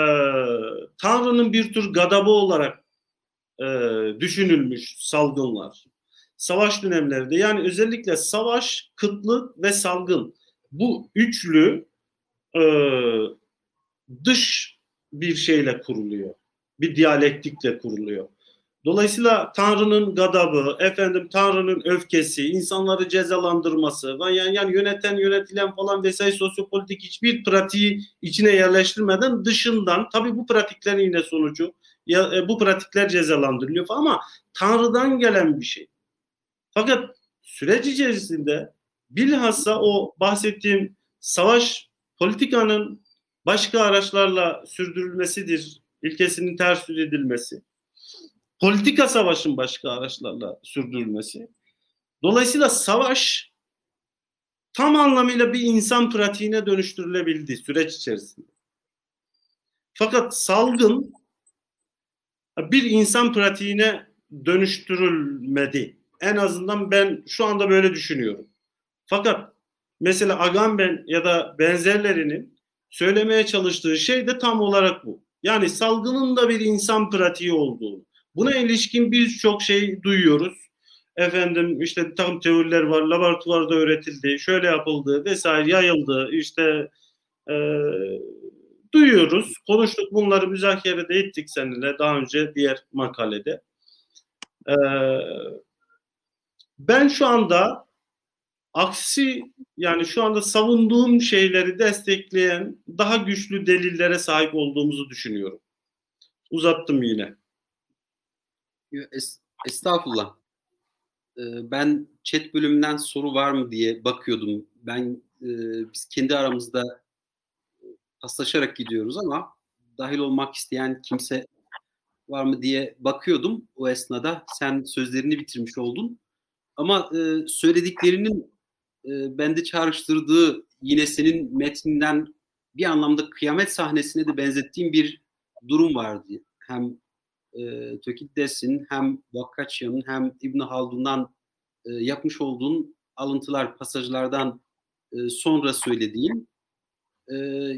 Tanrı'nın bir tür gadabı olarak e, düşünülmüş salgınlar. Savaş dönemlerinde yani özellikle savaş, kıtlık ve salgın bu üçlü e, dış bir şeyle kuruluyor. Bir diyalektikle kuruluyor. Dolayısıyla Tanrı'nın gadabı, efendim Tanrı'nın öfkesi, insanları cezalandırması, yani, yani yöneten, yönetilen falan vesaire sosyopolitik hiçbir pratiği içine yerleştirmeden dışından, tabii bu pratiklerin yine sonucu, ya, e, bu pratikler cezalandırılıyor falan ama Tanrı'dan gelen bir şey. Fakat süreç içerisinde bilhassa o bahsettiğim savaş politikanın başka araçlarla sürdürülmesidir ilkesinin ters edilmesi politika savaşın başka araçlarla sürdürülmesi. Dolayısıyla savaş tam anlamıyla bir insan pratiğine dönüştürülebildi süreç içerisinde. Fakat salgın bir insan pratiğine dönüştürülmedi. En azından ben şu anda böyle düşünüyorum. Fakat mesela Agamben ya da benzerlerinin söylemeye çalıştığı şey de tam olarak bu. Yani salgının da bir insan pratiği olduğunu, Buna ilişkin birçok şey duyuyoruz. Efendim işte tam teoriler var, laboratuvarda öğretildi, şöyle yapıldı vesaire yayıldı. İşte e, duyuyoruz, konuştuk bunları müzakere de ettik seninle daha önce diğer makalede. E, ben şu anda aksi yani şu anda savunduğum şeyleri destekleyen daha güçlü delillere sahip olduğumuzu düşünüyorum. Uzattım yine. Es, estağfurullah. Ee, ben chat bölümünden soru var mı diye bakıyordum. Ben e, biz kendi aramızda paslaşarak gidiyoruz ama dahil olmak isteyen kimse var mı diye bakıyordum o esnada. Sen sözlerini bitirmiş oldun. Ama e, söylediklerinin e, bende çağrıştırdığı yine senin metninden bir anlamda kıyamet sahnesine de benzettiğim bir durum vardı. Hem e, Tökiddes'in hem Vakkaçya'nın hem İbn Haldun'dan e, yapmış olduğun alıntılar, pasajlardan e, sonra söylediğim e,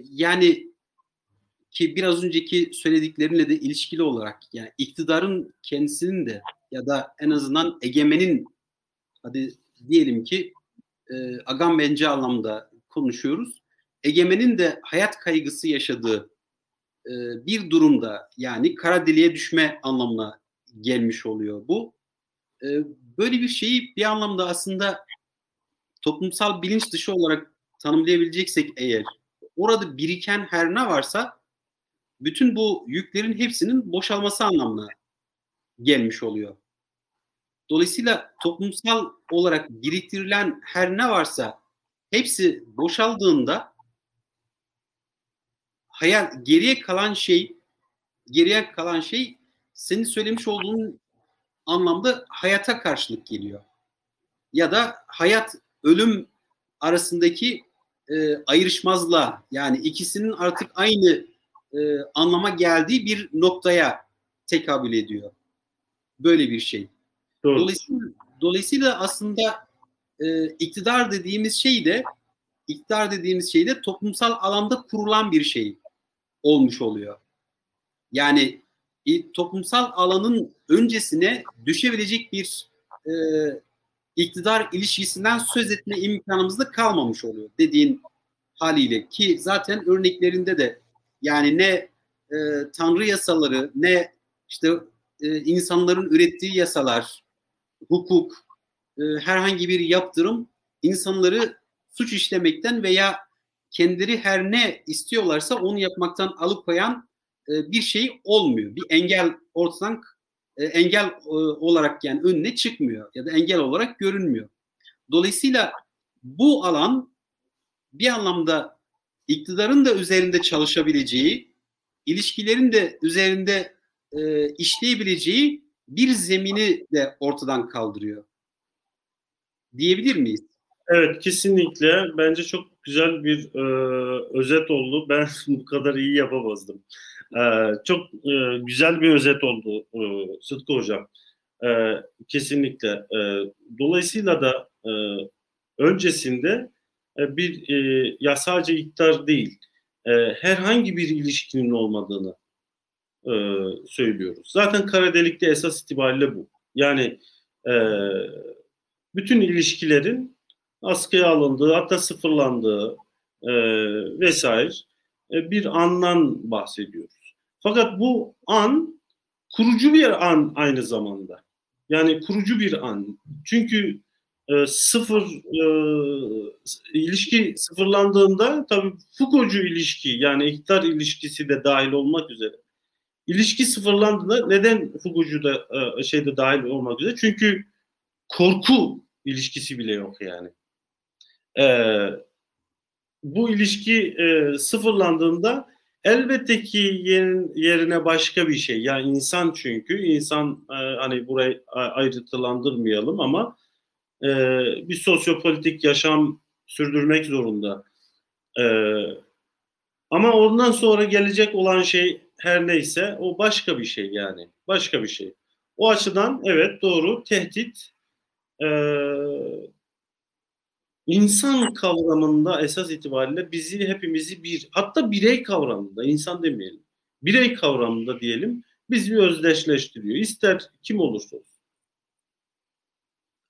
yani ki biraz önceki söylediklerinle de ilişkili olarak yani iktidarın kendisinin de ya da en azından egemenin hadi diyelim ki e, Agambenci anlamda konuşuyoruz. Egemenin de hayat kaygısı yaşadığı e, bir durumda yani kara deliğe düşme anlamına gelmiş oluyor bu. E, böyle bir şeyi bir anlamda aslında toplumsal bilinç dışı olarak tanımlayabileceksek eğer orada biriken her ne varsa bütün bu yüklerin hepsinin boşalması anlamına gelmiş oluyor. Dolayısıyla toplumsal olarak biriktirilen her ne varsa hepsi boşaldığında hayal geriye kalan şey geriye kalan şey senin söylemiş olduğun anlamda hayata karşılık geliyor. Ya da hayat ölüm arasındaki e, ayrışmazlığa yani ikisinin artık aynı e, anlama geldiği bir noktaya tekabül ediyor. Böyle bir şey. Doğru. Dolayısıyla, dolayısıyla aslında e, iktidar dediğimiz şey de iktidar dediğimiz şey de toplumsal alanda kurulan bir şey olmuş oluyor. Yani toplumsal alanın öncesine düşebilecek bir e, iktidar ilişkisinden söz etme imkanımız da kalmamış oluyor dediğin haliyle ki zaten örneklerinde de yani ne e, tanrı yasaları ne işte e, insanların ürettiği yasalar, hukuk, e, herhangi bir yaptırım insanları suç işlemekten veya kendileri her ne istiyorlarsa onu yapmaktan alıkoyan e, bir şey olmuyor. Bir engel ortadan e, engel e, olarak yani önüne çıkmıyor ya da engel olarak görünmüyor. Dolayısıyla bu alan bir anlamda iktidarın da üzerinde çalışabileceği, ilişkilerin de üzerinde e, işleyebileceği bir zemini de ortadan kaldırıyor. Diyebilir miyiz? Evet kesinlikle. Bence çok güzel bir e, özet oldu. Ben bu kadar iyi yapamazdım. E, çok e, güzel bir özet oldu e, Sıtkı Hocam. E, kesinlikle. E, dolayısıyla da e, öncesinde e, bir e, ya sadece iktidar değil, e, herhangi bir ilişkinin olmadığını e, söylüyoruz. Zaten kara delikte esas itibariyle bu. Yani e, bütün ilişkilerin askıya alındığı, hatta sıfırlandığı e, vesaire e, bir andan bahsediyoruz. Fakat bu an kurucu bir an aynı zamanda. Yani kurucu bir an. Çünkü e, sıfır e, ilişki sıfırlandığında tabii Foucault'cu ilişki yani iktidar ilişkisi de dahil olmak üzere. İlişki sıfırlandığında neden Foucault'cu da e, şeyde dahil olmak üzere? Çünkü korku ilişkisi bile yok yani. E, bu ilişki e, sıfırlandığında elbette ki yerin, yerine başka bir şey. Yani insan çünkü insan e, hani burayı ayrıntılandırmayalım ama e, bir sosyopolitik yaşam sürdürmek zorunda. E, ama ondan sonra gelecek olan şey her neyse o başka bir şey yani. Başka bir şey. O açıdan evet doğru tehdit e, insan kavramında esas itibariyle bizi hepimizi bir hatta birey kavramında insan demeyelim. Birey kavramında diyelim bizi özdeşleştiriyor. İster kim olursa olsun.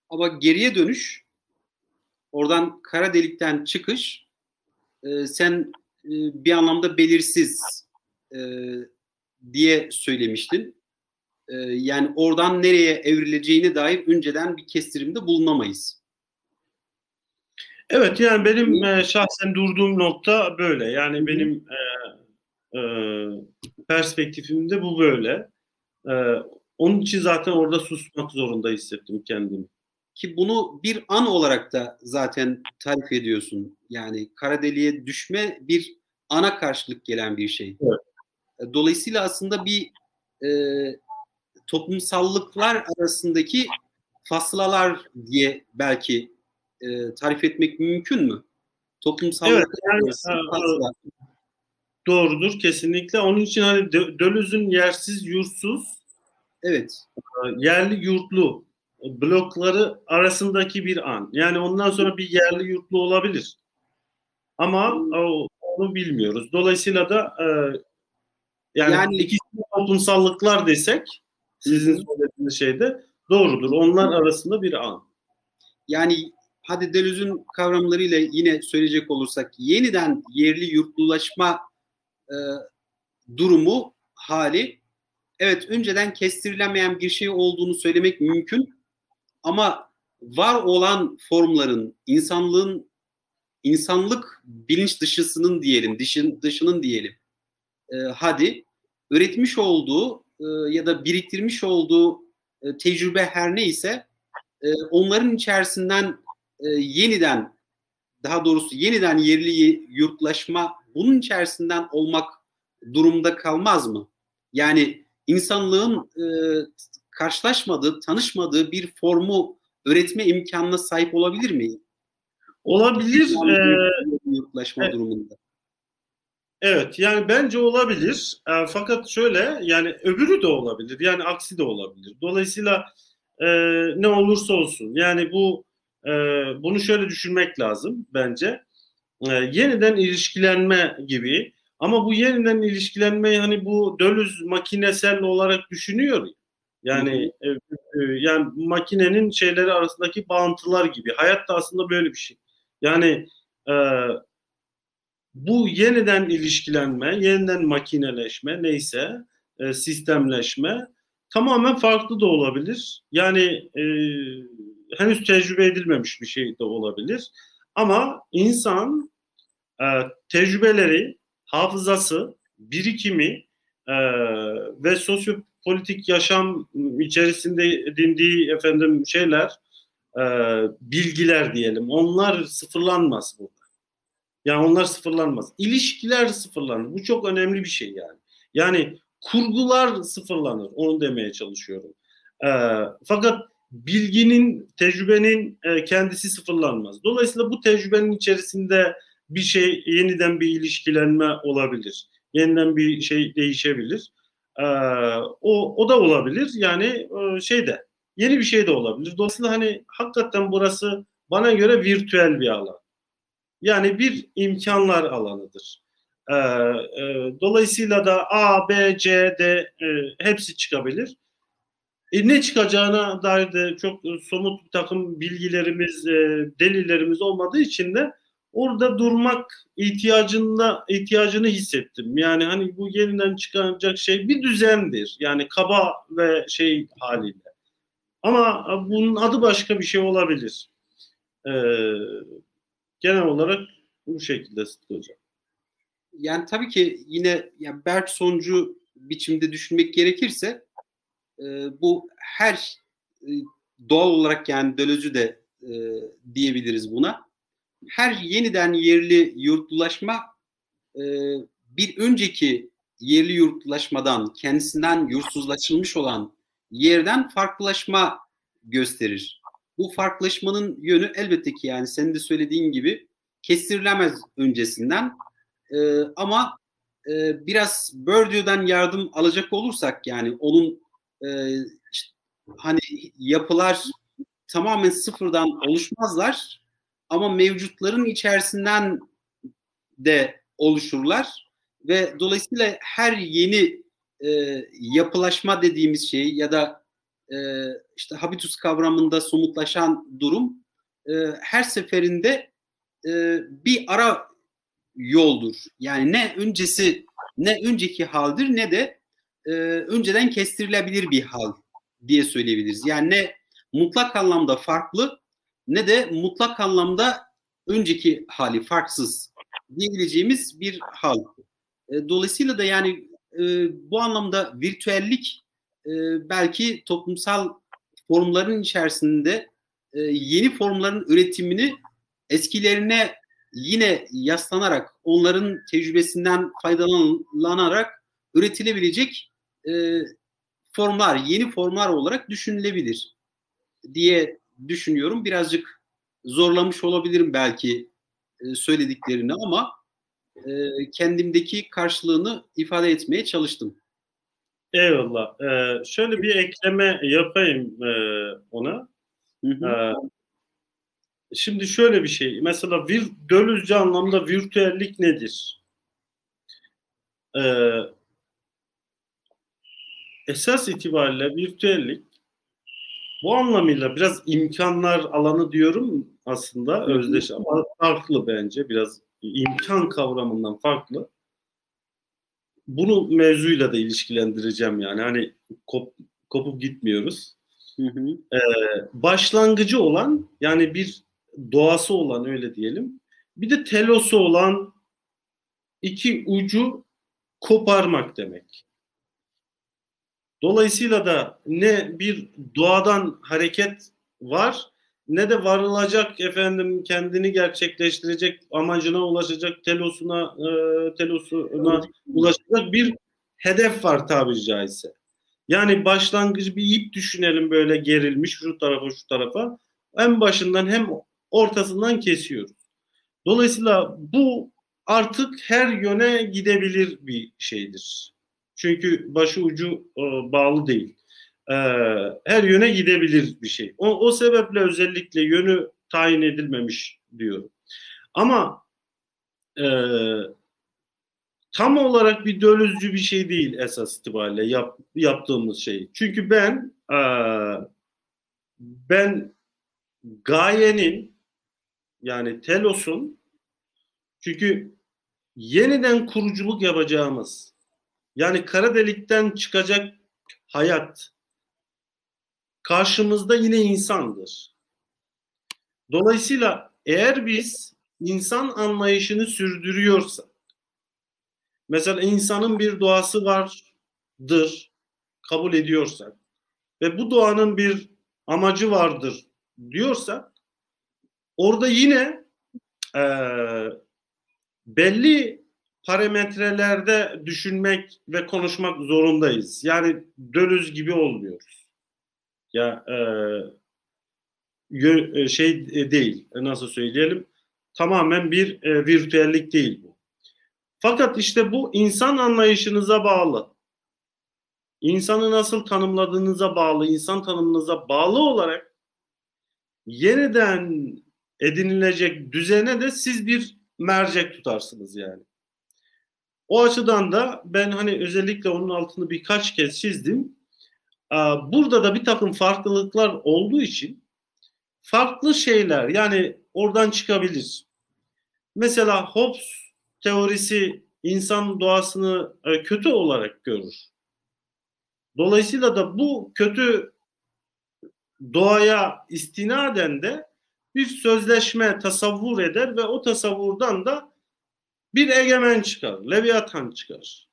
Ama geriye dönüş, oradan kara delikten çıkış, e, sen e, bir anlamda belirsiz e, diye söylemiştin. E, yani oradan nereye evrileceğine dair önceden bir kestirimde bulunamayız. Evet yani benim e, şahsen durduğum nokta böyle. Yani benim e, e, perspektifimde bu böyle. E, onun için zaten orada susmak zorunda hissettim kendimi ki bunu bir an olarak da zaten tarif ediyorsun. Yani kara deliğe düşme bir ana karşılık gelen bir şey. Evet. Dolayısıyla aslında bir e, toplumsallıklar arasındaki faslalar diye belki e, tarif etmek mümkün mü? Toplumsallık evet, yani, fasla. Doğrudur kesinlikle. Onun için hani Dölüz'ün yersiz yurtsuz Evet. Yerli yurtlu blokları arasındaki bir an. Yani ondan sonra bir yerli yurtlu olabilir. Ama onu bilmiyoruz. Dolayısıyla da e, yani, yani ikisi toplumsallıklar desek sizin söylediğiniz şeyde doğrudur. Onlar arasında bir an. Yani hadi Deleuze'ün kavramlarıyla yine söyleyecek olursak yeniden yerli yurtlulaşma e, durumu hali evet önceden kestirilemeyen bir şey olduğunu söylemek mümkün ama var olan formların insanlığın insanlık bilinç dışısının diyelim, dışın, dışının diyelim. E, hadi üretmiş olduğu e, ya da biriktirmiş olduğu e, tecrübe her neyse e, onların içerisinden e, yeniden daha doğrusu yeniden yerli yurtlaşma bunun içerisinden olmak durumda kalmaz mı? Yani insanlığın e, karşılaşmadığı, tanışmadığı bir formu öğretme imkanına sahip olabilir mi? Olabilir. Yurtlaşma evet. durumunda. Evet yani bence olabilir. E, fakat şöyle yani öbürü de olabilir. Yani aksi de olabilir. Dolayısıyla e, ne olursa olsun yani bu e, bunu şöyle düşünmek lazım bence. E, yeniden ilişkilenme gibi ama bu yeniden ilişkilenmeyi hani bu dölüz makinesel olarak düşünüyor. Yani e, e, yani makinenin şeyleri arasındaki bağıntılar gibi. Hayat da aslında böyle bir şey. Yani e, bu yeniden ilişkilenme, yeniden makineleşme neyse e, sistemleşme tamamen farklı da olabilir. Yani e, henüz tecrübe edilmemiş bir şey de olabilir. Ama insan e, tecrübeleri, hafızası, birikimi e, ve sosyopolitik yaşam içerisinde edindiği efendim şeyler, e, bilgiler diyelim. Onlar sıfırlanmaz burada. Yani onlar sıfırlanmaz. İlişkiler sıfırlanır. Bu çok önemli bir şey yani. Yani kurgular sıfırlanır. Onu demeye çalışıyorum. Ee, fakat bilginin, tecrübenin e, kendisi sıfırlanmaz. Dolayısıyla bu tecrübenin içerisinde bir şey yeniden bir ilişkilenme olabilir. Yeniden bir şey değişebilir. Ee, o, o da olabilir. Yani e, şey de yeni bir şey de olabilir. Dolayısıyla hani hakikaten burası bana göre virtüel bir alan. Yani bir imkanlar alanıdır. Ee, e, dolayısıyla da A, B, C, D e, hepsi çıkabilir. E, ne çıkacağına dair de çok somut bir takım bilgilerimiz, e, delillerimiz olmadığı için de orada durmak ihtiyacında ihtiyacını hissettim. Yani hani bu yeniden çıkacak şey bir düzendir. Yani kaba ve şey haliyle. Ama bunun adı başka bir şey olabilir. Ee, genel olarak bu şekilde Sıtkı Hocam. Yani tabii ki yine ya Berk sonucu biçimde düşünmek gerekirse e, bu her e, doğal olarak yani Döloz'u de e, diyebiliriz buna. Her yeniden yerli yurtlulaşma e, bir önceki yerli yurtlulaşmadan kendisinden yurtsuzlaşılmış olan yerden farklılaşma gösterir. Bu farklılaşmanın yönü elbette ki yani senin de söylediğin gibi kestirilemez öncesinden e, ama e, biraz Bourdieu'dan yardım alacak olursak yani onun e, hani yapılar tamamen sıfırdan oluşmazlar ama mevcutların içerisinden de oluşurlar ve dolayısıyla her yeni e, yapılaşma dediğimiz şey ya da e, işte habitus kavramında somutlaşan durum e, her seferinde e, bir ara yoldur. Yani ne öncesi ne önceki haldir ne de e, önceden kestirilebilir bir hal diye söyleyebiliriz. Yani ne mutlak anlamda farklı ne de mutlak anlamda önceki hali farksız diyebileceğimiz bir hal. E, dolayısıyla da yani e, bu anlamda virtüellik e, belki toplumsal formların içerisinde e, yeni formların üretimini eskilerine yine yaslanarak onların tecrübesinden faydalanarak üretilebilecek e, formlar, yeni formlar olarak düşünülebilir diye düşünüyorum. Birazcık zorlamış olabilirim belki e, söylediklerini ama e, kendimdeki karşılığını ifade etmeye çalıştım. Eyvallah. Ee, şöyle bir ekleme yapayım e, ona. Hı hı. Ee, şimdi şöyle bir şey. Mesela vir, dölüzce anlamda virtüellik nedir? Ee, esas itibariyle virtüellik bu anlamıyla biraz imkanlar alanı diyorum aslında özdeş ama farklı bence biraz imkan kavramından farklı. Bunu mevzuyla da ilişkilendireceğim yani hani kop, kopup gitmiyoruz. Hı hı. Ee, başlangıcı olan yani bir doğası olan öyle diyelim. Bir de telosu olan iki ucu koparmak demek. Dolayısıyla da ne bir doğadan hareket var ne de varılacak efendim kendini gerçekleştirecek amacına ulaşacak telosuna e, telosuna ulaşacak bir hedef var tabiri caizse. Yani başlangıcı bir ip düşünelim böyle gerilmiş şu tarafa şu tarafa. En başından hem ortasından kesiyoruz. Dolayısıyla bu artık her yöne gidebilir bir şeydir. Çünkü başı ucu e, bağlı değil. E, her yöne gidebilir bir şey. O, o sebeple özellikle yönü tayin edilmemiş diyorum. Ama e, tam olarak bir dölüzcü bir şey değil esas itibariyle yap, yaptığımız şey. Çünkü ben e, ben gayenin yani telosun çünkü yeniden kuruculuk yapacağımız yani kara delikten çıkacak hayat karşımızda yine insandır. Dolayısıyla eğer biz insan anlayışını sürdürüyorsak mesela insanın bir doğası vardır kabul ediyorsak ve bu doğanın bir amacı vardır diyorsak orada yine e, belli parametrelerde düşünmek ve konuşmak zorundayız. Yani dönüz gibi olmuyoruz. Ya e, şey değil, nasıl söyleyelim? Tamamen bir e, virtüellik değil bu. Fakat işte bu insan anlayışınıza bağlı. İnsanı nasıl tanımladığınıza bağlı, insan tanımınıza bağlı olarak yeniden edinilecek düzene de siz bir mercek tutarsınız yani. O açıdan da ben hani özellikle onun altını birkaç kez çizdim. Burada da bir takım farklılıklar olduğu için farklı şeyler yani oradan çıkabilir. Mesela Hobbes teorisi insan doğasını e, kötü olarak görür. Dolayısıyla da bu kötü doğaya istinaden de bir sözleşme tasavvur eder ve o tasavvurdan da bir egemen çıkar, Leviathan çıkar.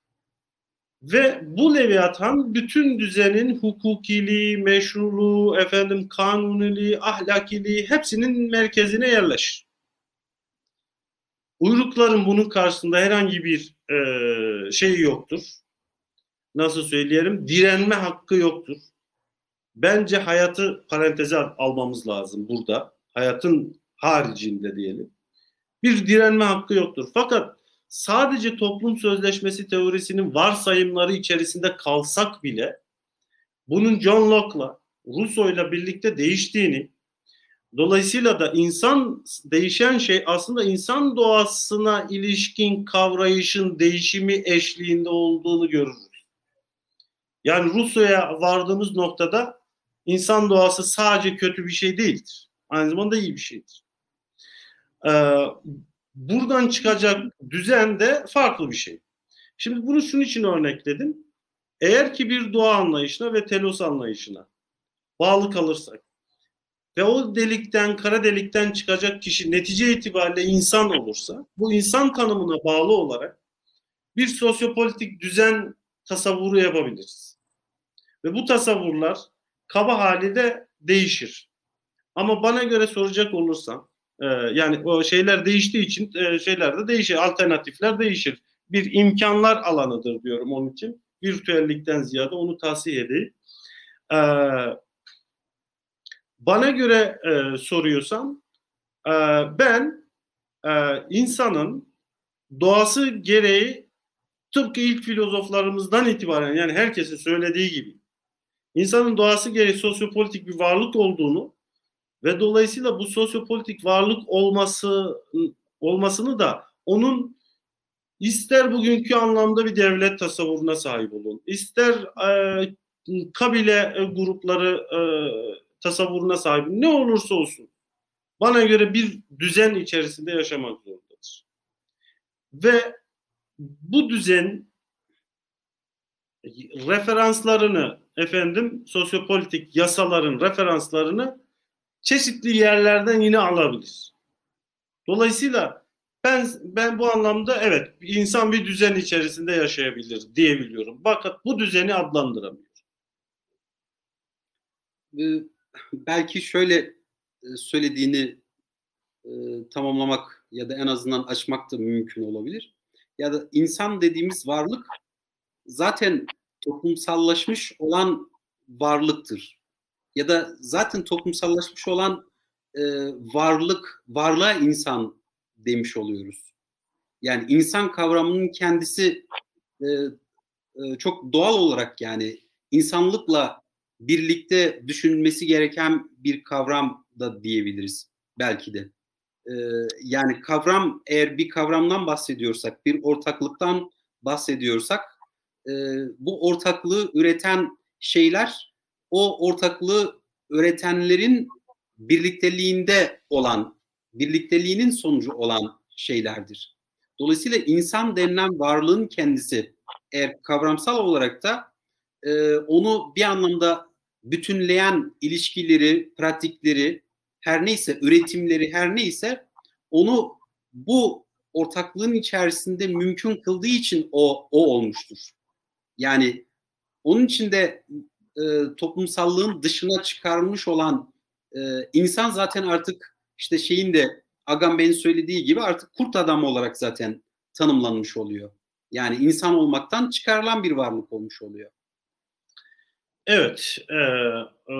Ve bu Leviathan bütün düzenin hukukiliği, meşruluğu, efendim kanuniliği, ahlakiliği hepsinin merkezine yerleşir. Uyrukların bunun karşısında herhangi bir e, şey yoktur. Nasıl söyleyelim? Direnme hakkı yoktur. Bence hayatı paranteze almamız lazım burada. Hayatın haricinde diyelim. Bir direnme hakkı yoktur. Fakat sadece toplum sözleşmesi teorisinin varsayımları içerisinde kalsak bile bunun John Locke'la, Rousseau'yla birlikte değiştiğini, dolayısıyla da insan değişen şey aslında insan doğasına ilişkin kavrayışın değişimi eşliğinde olduğunu görürüz. Yani Rousseau'ya vardığımız noktada insan doğası sadece kötü bir şey değildir. Aynı zamanda iyi bir şeydir. Ee, buradan çıkacak düzen de farklı bir şey. Şimdi bunu şunun için örnekledim. Eğer ki bir doğa anlayışına ve telos anlayışına bağlı kalırsak ve o delikten, kara delikten çıkacak kişi netice itibariyle insan olursa, bu insan tanımına bağlı olarak bir sosyopolitik düzen tasavvuru yapabiliriz. Ve bu tasavvurlar kaba hali de değişir. Ama bana göre soracak olursam ee, yani o şeyler değiştiği için e, şeyler de değişir. Alternatifler değişir. Bir imkanlar alanıdır diyorum onun için. Virtüellikten ziyade onu tahsiye edeyim. Ee, bana göre e, soruyorsam e, ben insanın doğası gereği tıpkı ilk filozoflarımızdan itibaren yani herkesin söylediği gibi insanın doğası gereği sosyopolitik bir varlık olduğunu ve dolayısıyla bu sosyopolitik varlık olması olmasını da onun ister bugünkü anlamda bir devlet tasavvuruna sahip olun, ister e, kabile e, grupları e, tasavvuruna sahip ne olursa olsun bana göre bir düzen içerisinde yaşamak zorundadır. Ve bu düzen referanslarını efendim sosyopolitik yasaların referanslarını çeşitli yerlerden yine alabilir. Dolayısıyla ben ben bu anlamda evet insan bir düzen içerisinde yaşayabilir diyebiliyorum. Fakat bu düzeni adlandıramıyor. Ee, belki şöyle e, söylediğini e, tamamlamak ya da en azından açmak da mümkün olabilir. Ya da insan dediğimiz varlık zaten toplumsallaşmış olan varlıktır ya da zaten toplumsallaşmış olan e, varlık, varlığa insan demiş oluyoruz. Yani insan kavramının kendisi e, e, çok doğal olarak yani insanlıkla birlikte düşünülmesi gereken bir kavram da diyebiliriz belki de. E, yani kavram eğer bir kavramdan bahsediyorsak, bir ortaklıktan bahsediyorsak e, bu ortaklığı üreten şeyler o ortaklığı öğretenlerin birlikteliğinde olan, birlikteliğinin sonucu olan şeylerdir. Dolayısıyla insan denilen varlığın kendisi eğer kavramsal olarak da e, onu bir anlamda bütünleyen ilişkileri, pratikleri, her neyse üretimleri her neyse onu bu ortaklığın içerisinde mümkün kıldığı için o o olmuştur. Yani onun için de e, toplumsallığın dışına çıkarmış olan e, insan zaten artık işte şeyin de Agamben'in söylediği gibi artık kurt adam olarak zaten tanımlanmış oluyor. Yani insan olmaktan çıkarılan bir varlık olmuş oluyor. Evet, e, e,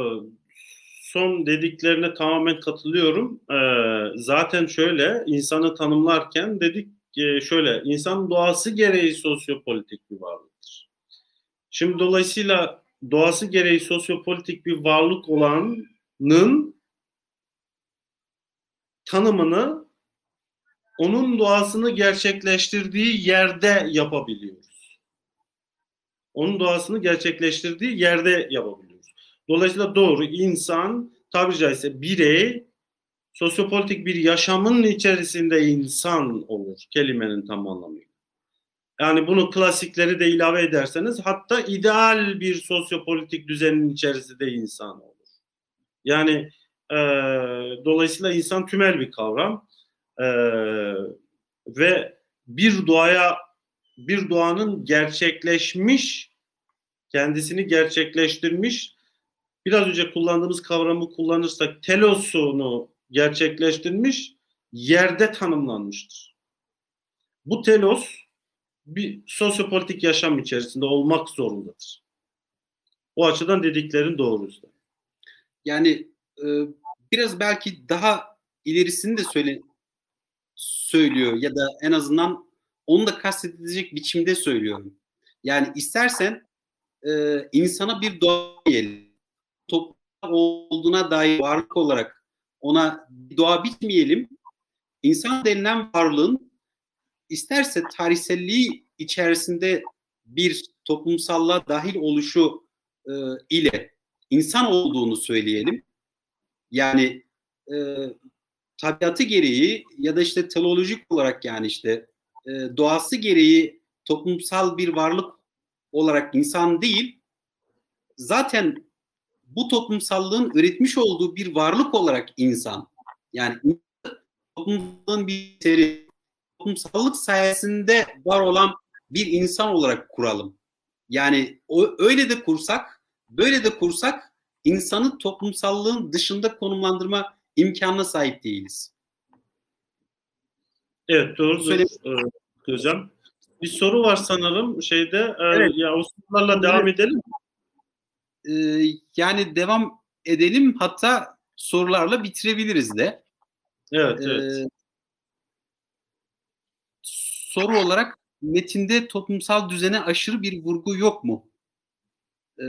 son dediklerine tamamen katılıyorum. E, zaten şöyle insanı tanımlarken dedik e, şöyle insan doğası gereği sosyopolitik bir varlıktır. Şimdi dolayısıyla doğası gereği sosyopolitik bir varlık olanın tanımını onun doğasını gerçekleştirdiği yerde yapabiliyoruz. Onun doğasını gerçekleştirdiği yerde yapabiliyoruz. Dolayısıyla doğru insan tabiri caizse birey sosyopolitik bir yaşamın içerisinde insan olur kelimenin tam anlamıyla. Yani bunu klasikleri de ilave ederseniz hatta ideal bir sosyopolitik düzenin içerisinde insan olur. Yani e, dolayısıyla insan tümel bir kavram e, ve bir doğaya bir doğanın gerçekleşmiş kendisini gerçekleştirmiş biraz önce kullandığımız kavramı kullanırsak telosunu gerçekleştirmiş yerde tanımlanmıştır. Bu telos bir sosyopolitik yaşam içerisinde olmak zorundadır. O açıdan dediklerin doğrusu. Yani e, biraz belki daha ilerisini de söyle söylüyor ya da en azından onu da kastedilecek biçimde söylüyorum. Yani istersen e, insana bir doğa diyelim. Toplum olduğuna dair varlık olarak ona doğa bitmeyelim. İnsan denilen varlığın isterse tarihselliği içerisinde bir toplumsallığa dahil oluşu e, ile insan olduğunu söyleyelim. Yani e, tabiatı gereği ya da işte teolojik olarak yani işte e, doğası gereği toplumsal bir varlık olarak insan değil, zaten bu toplumsallığın üretmiş olduğu bir varlık olarak insan. Yani toplumsallığın bir seri, toplumsallık sayesinde var olan bir insan olarak kuralım. Yani o, öyle de kursak, böyle de kursak insanı toplumsallığın dışında konumlandırma imkanına sahip değiliz. Evet doğru söylüyorsun hocam. Bir soru var sanırım şeyde. Evet. Ya o sorularla devam edelim. Ee, yani devam edelim hatta sorularla bitirebiliriz de. Evet, evet. Ee, soru olarak metinde toplumsal düzene aşırı bir vurgu yok mu? Ee,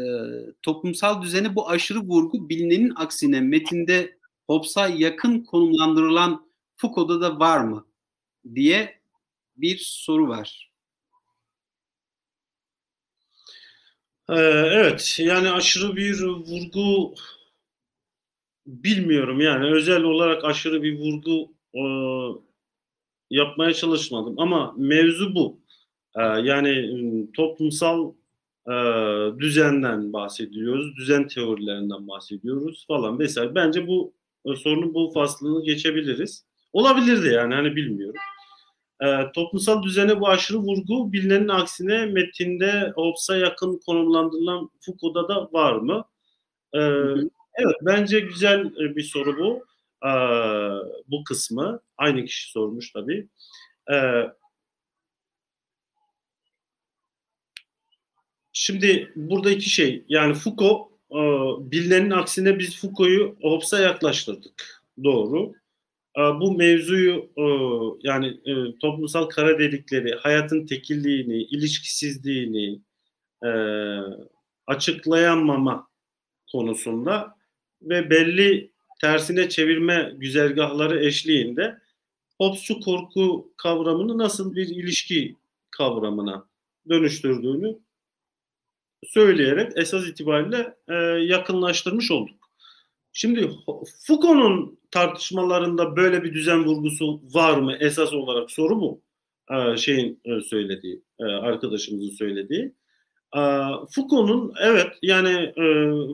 toplumsal düzene bu aşırı vurgu bilinenin aksine metinde Hobbes'a yakın konumlandırılan Foucault'da da var mı diye bir soru var. Ee, evet, yani aşırı bir vurgu bilmiyorum yani özel olarak aşırı bir vurgu e, yapmaya çalışmadım ama mevzu bu. E, yani toplumsal e, düzenden bahsediyoruz, düzen teorilerinden bahsediyoruz falan vesaire. Bence bu sorunun bu faslını geçebiliriz. Olabilir de yani hani bilmiyorum. E, toplumsal düzene bu aşırı vurgu bilinenin aksine metinde Hobbes'a yakın konumlandırılan Foucault'da da var mı? E, evet bence güzel e, bir soru bu. E, bu kısmı. Aynı kişi sormuş tabii. E, şimdi burada iki şey. Yani Foucault e, bilinenin aksine biz Foucault'u Hobbes'a yaklaştırdık. Doğru. E, bu mevzuyu e, yani e, toplumsal kara delikleri, hayatın tekilliğini, ilişkisizliğini e, açıklayamama konusunda ve belli tersine çevirme güzergahları eşliğinde Hobbes'u korku kavramını nasıl bir ilişki kavramına dönüştürdüğünü söyleyerek esas itibariyle e, yakınlaştırmış olduk. Şimdi Foucault'un tartışmalarında böyle bir düzen vurgusu var mı? Esas olarak soru bu. E, şeyin e, söylediği, e, arkadaşımızın söylediği. E, Foucault'un evet yani e,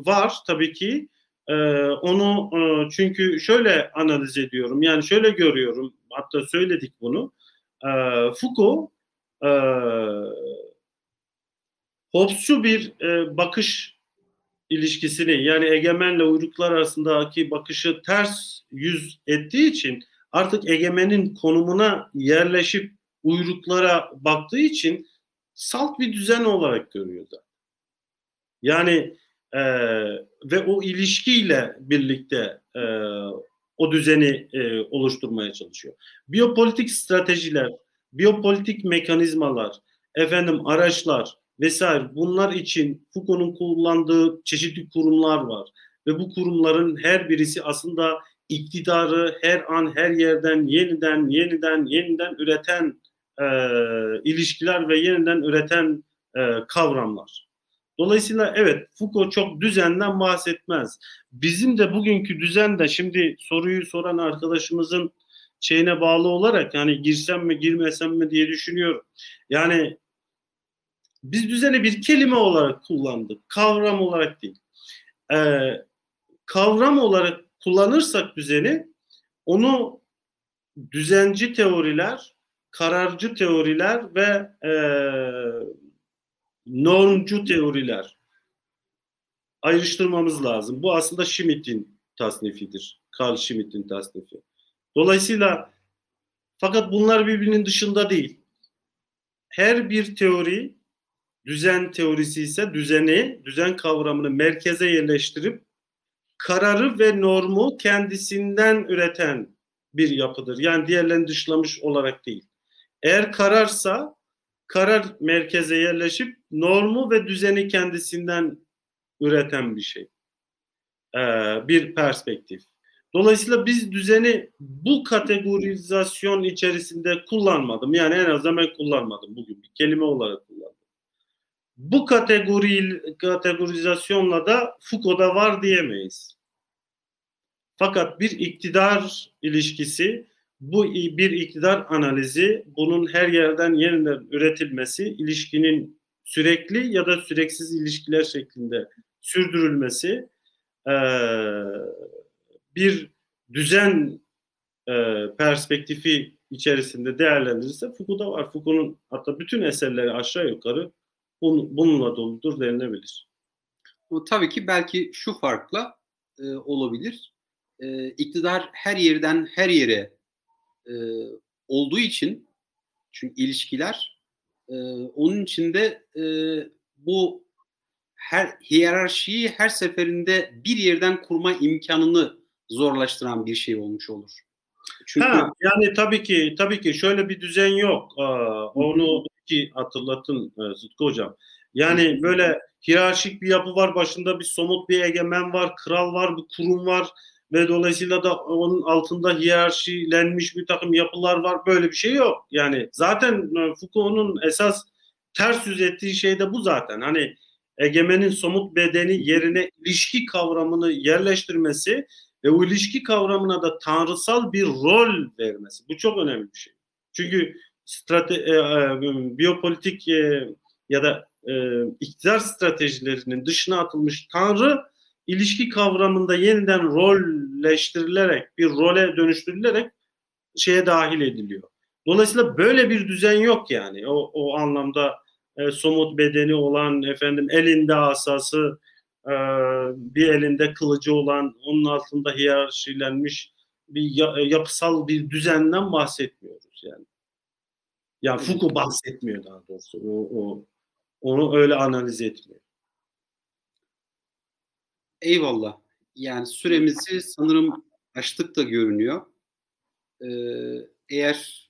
var tabii ki. E, onu e, çünkü şöyle analiz ediyorum. Yani şöyle görüyorum. Hatta söyledik bunu. E, Foucault e, Hobbes'cu bir e, bakış ilişkisini yani egemenle uyruklar arasındaki bakışı ters yüz ettiği için artık egemenin konumuna yerleşip uyruklara baktığı için salt bir düzen olarak görüyor zaten. Yani e, ve o ilişkiyle birlikte e, o düzeni e, oluşturmaya çalışıyor. Biyopolitik stratejiler, biyopolitik mekanizmalar, efendim araçlar vesaire bunlar için Foucault'un kullandığı çeşitli kurumlar var ve bu kurumların her birisi aslında iktidarı her an her yerden yeniden yeniden yeniden üreten e, ilişkiler ve yeniden üreten e, kavramlar. Dolayısıyla evet Foucault çok düzenden bahsetmez. Bizim de bugünkü düzende şimdi soruyu soran arkadaşımızın şeyine bağlı olarak yani girsem mi girmesem mi diye düşünüyorum. Yani biz düzeni bir kelime olarak kullandık. Kavram olarak değil. Ee, kavram olarak kullanırsak düzeni onu düzenci teoriler, kararcı teoriler ve e, normcu teoriler ayrıştırmamız lazım. Bu aslında Schmitt'in tasnifidir. Carl Schmitt'in tasnifi. Dolayısıyla fakat bunlar birbirinin dışında değil. Her bir teori düzen teorisi ise düzeni, düzen kavramını merkeze yerleştirip kararı ve normu kendisinden üreten bir yapıdır. Yani diğerlerini dışlamış olarak değil. Eğer kararsa karar merkeze yerleşip normu ve düzeni kendisinden üreten bir şey. Ee, bir perspektif. Dolayısıyla biz düzeni bu kategorizasyon içerisinde kullanmadım. Yani en azından ben kullanmadım bugün. Bir kelime olarak kullandım. Bu kategori kategorizasyonla da Foucault'da var diyemeyiz. Fakat bir iktidar ilişkisi, bu bir iktidar analizi, bunun her yerden yeniden üretilmesi, ilişkinin sürekli ya da süreksiz ilişkiler şeklinde sürdürülmesi, bir düzen perspektifi içerisinde değerlendirirse Foucault'da var. Foucault'un hatta bütün eserleri aşağı yukarı bununla doludur denilebilir. Tabii ki belki şu farkla e, olabilir. E, iktidar her yerden her yere e, olduğu için çünkü ilişkiler e, onun içinde e, bu her hiyerarşiyi her seferinde bir yerden kurma imkanını zorlaştıran bir şey olmuş olur. Çünkü ha, yani tabii ki tabii ki şöyle bir düzen yok. Aa, onu ki hatırlatın e, Sıtkı hocam. Yani böyle hiyerarşik bir yapı var, başında bir somut bir egemen var, kral var, bir kurum var ve dolayısıyla da onun altında hiyerarşilenmiş bir takım yapılar var. Böyle bir şey yok. Yani zaten e, Foucault'un esas ters yüz ettiği şey de bu zaten. Hani egemenin somut bedeni yerine ilişki kavramını yerleştirmesi ve o ilişki kavramına da tanrısal bir rol vermesi. Bu çok önemli bir şey. Çünkü strate, e, e, biyopolitik e, ya da e, iktidar stratejilerinin dışına atılmış tanrı ilişki kavramında yeniden rolleştirilerek bir role dönüştürülerek şeye dahil ediliyor. Dolayısıyla böyle bir düzen yok yani. O, o anlamda e, somut bedeni olan efendim elinde asası e, bir elinde kılıcı olan onun altında hiyerarşilenmiş bir ya, yapısal bir düzenden bahsetmiyoruz yani. Ya Foucault bahsetmiyor daha doğrusu. O, o onu öyle analiz etmiyor. Eyvallah. Yani süremizi sanırım açtık da görünüyor. Ee, eğer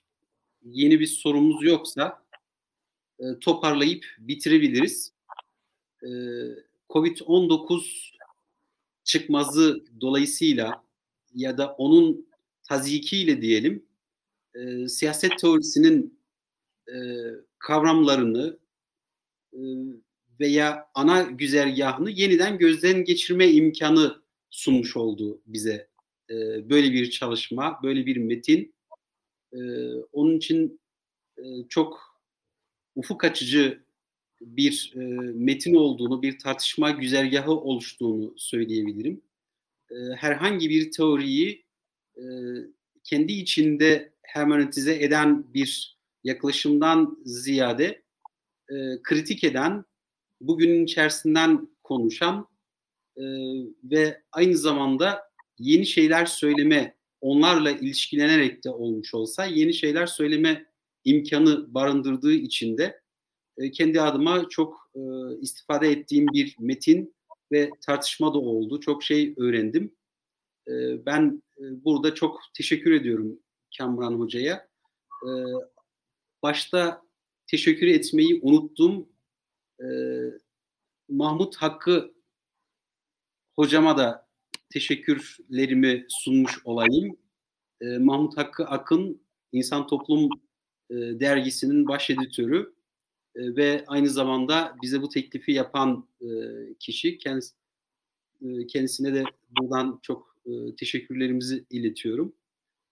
yeni bir sorumuz yoksa e, toparlayıp bitirebiliriz. Ee, Covid-19 çıkmazı dolayısıyla ya da onun tazikiyle diyelim e, siyaset teorisinin e, kavramlarını e, veya ana güzergahını yeniden gözden geçirme imkanı sunmuş oldu bize. E, böyle bir çalışma, böyle bir metin. E, onun için e, çok ufuk açıcı bir e, metin olduğunu, bir tartışma güzergahı oluştuğunu söyleyebilirim. E, herhangi bir teoriyi e, kendi içinde hermeneutize eden bir yaklaşımdan ziyade e, kritik eden, bugünün içerisinden konuşan e, ve aynı zamanda yeni şeyler söyleme onlarla ilişkilenerek de olmuş olsa yeni şeyler söyleme imkanı barındırdığı için de e, kendi adıma çok e, istifade ettiğim bir metin ve tartışma da oldu. Çok şey öğrendim. E, ben e, burada çok teşekkür ediyorum Kamran Hoca'ya. E, başta teşekkür etmeyi unuttum. E, Mahmut Hakkı hocama da teşekkürlerimi sunmuş olayım. E, Mahmut Hakkı Akın İnsan Toplum e, dergisinin baş editörü e, ve aynı zamanda bize bu teklifi yapan e, kişi kendisi, e, kendisine de buradan çok e, teşekkürlerimizi iletiyorum.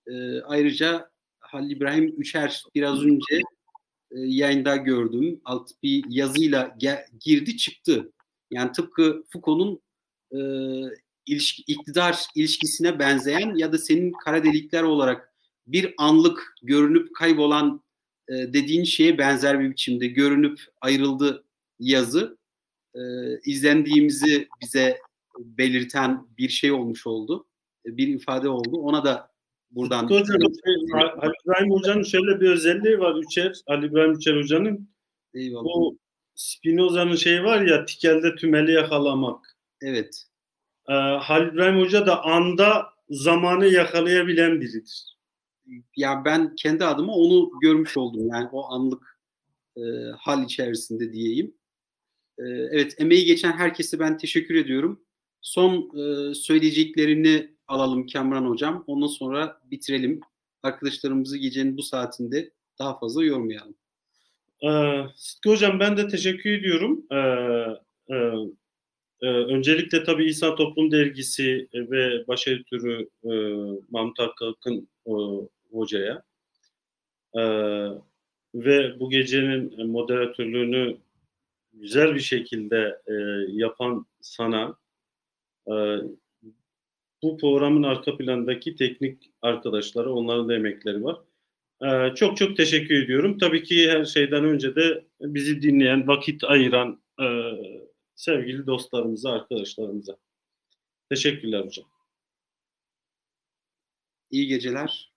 E, ayrıca Halil İbrahim Üçer biraz önce yayında gördüm. Alt bir yazıyla girdi çıktı. Yani tıpkı Foucault'un e, ilişki, iktidar ilişkisine benzeyen ya da senin kara delikler olarak bir anlık görünüp kaybolan e, dediğin şeye benzer bir biçimde görünüp ayrıldı yazı e, izlendiğimizi bize belirten bir şey olmuş oldu. E, bir ifade oldu. Ona da buradan... Hocam, Ali İbrahim Hoca'nın şöyle bir özelliği var. Üçer, Ali İbrahim Üçer Hoca'nın Eyvallah. bu Spinoza'nın şeyi var ya tikelde tümeli yakalamak. Evet. Ee, Halil İbrahim Hoca da anda zamanı yakalayabilen biridir. Ya ben kendi adıma onu görmüş oldum. Yani o anlık e, hal içerisinde diyeyim. E, evet emeği geçen herkese ben teşekkür ediyorum. Son e, söyleyeceklerini alalım Kamran Hocam. Ondan sonra bitirelim. Arkadaşlarımızı gecenin bu saatinde daha fazla yormayalım. Ee, Sıtkı Hocam ben de teşekkür ediyorum. Ee, e, e, öncelikle tabii İnsan Toplum Dergisi ve baş editörü e, Mahmut Hakkı Akın e, Hoca'ya e, ve bu gecenin moderatörlüğünü güzel bir şekilde e, yapan sana e, bu programın arka plandaki teknik arkadaşları, onların da emekleri var. Ee, çok çok teşekkür ediyorum. Tabii ki her şeyden önce de bizi dinleyen, vakit ayıran e, sevgili dostlarımıza, arkadaşlarımıza. Teşekkürler hocam. İyi geceler.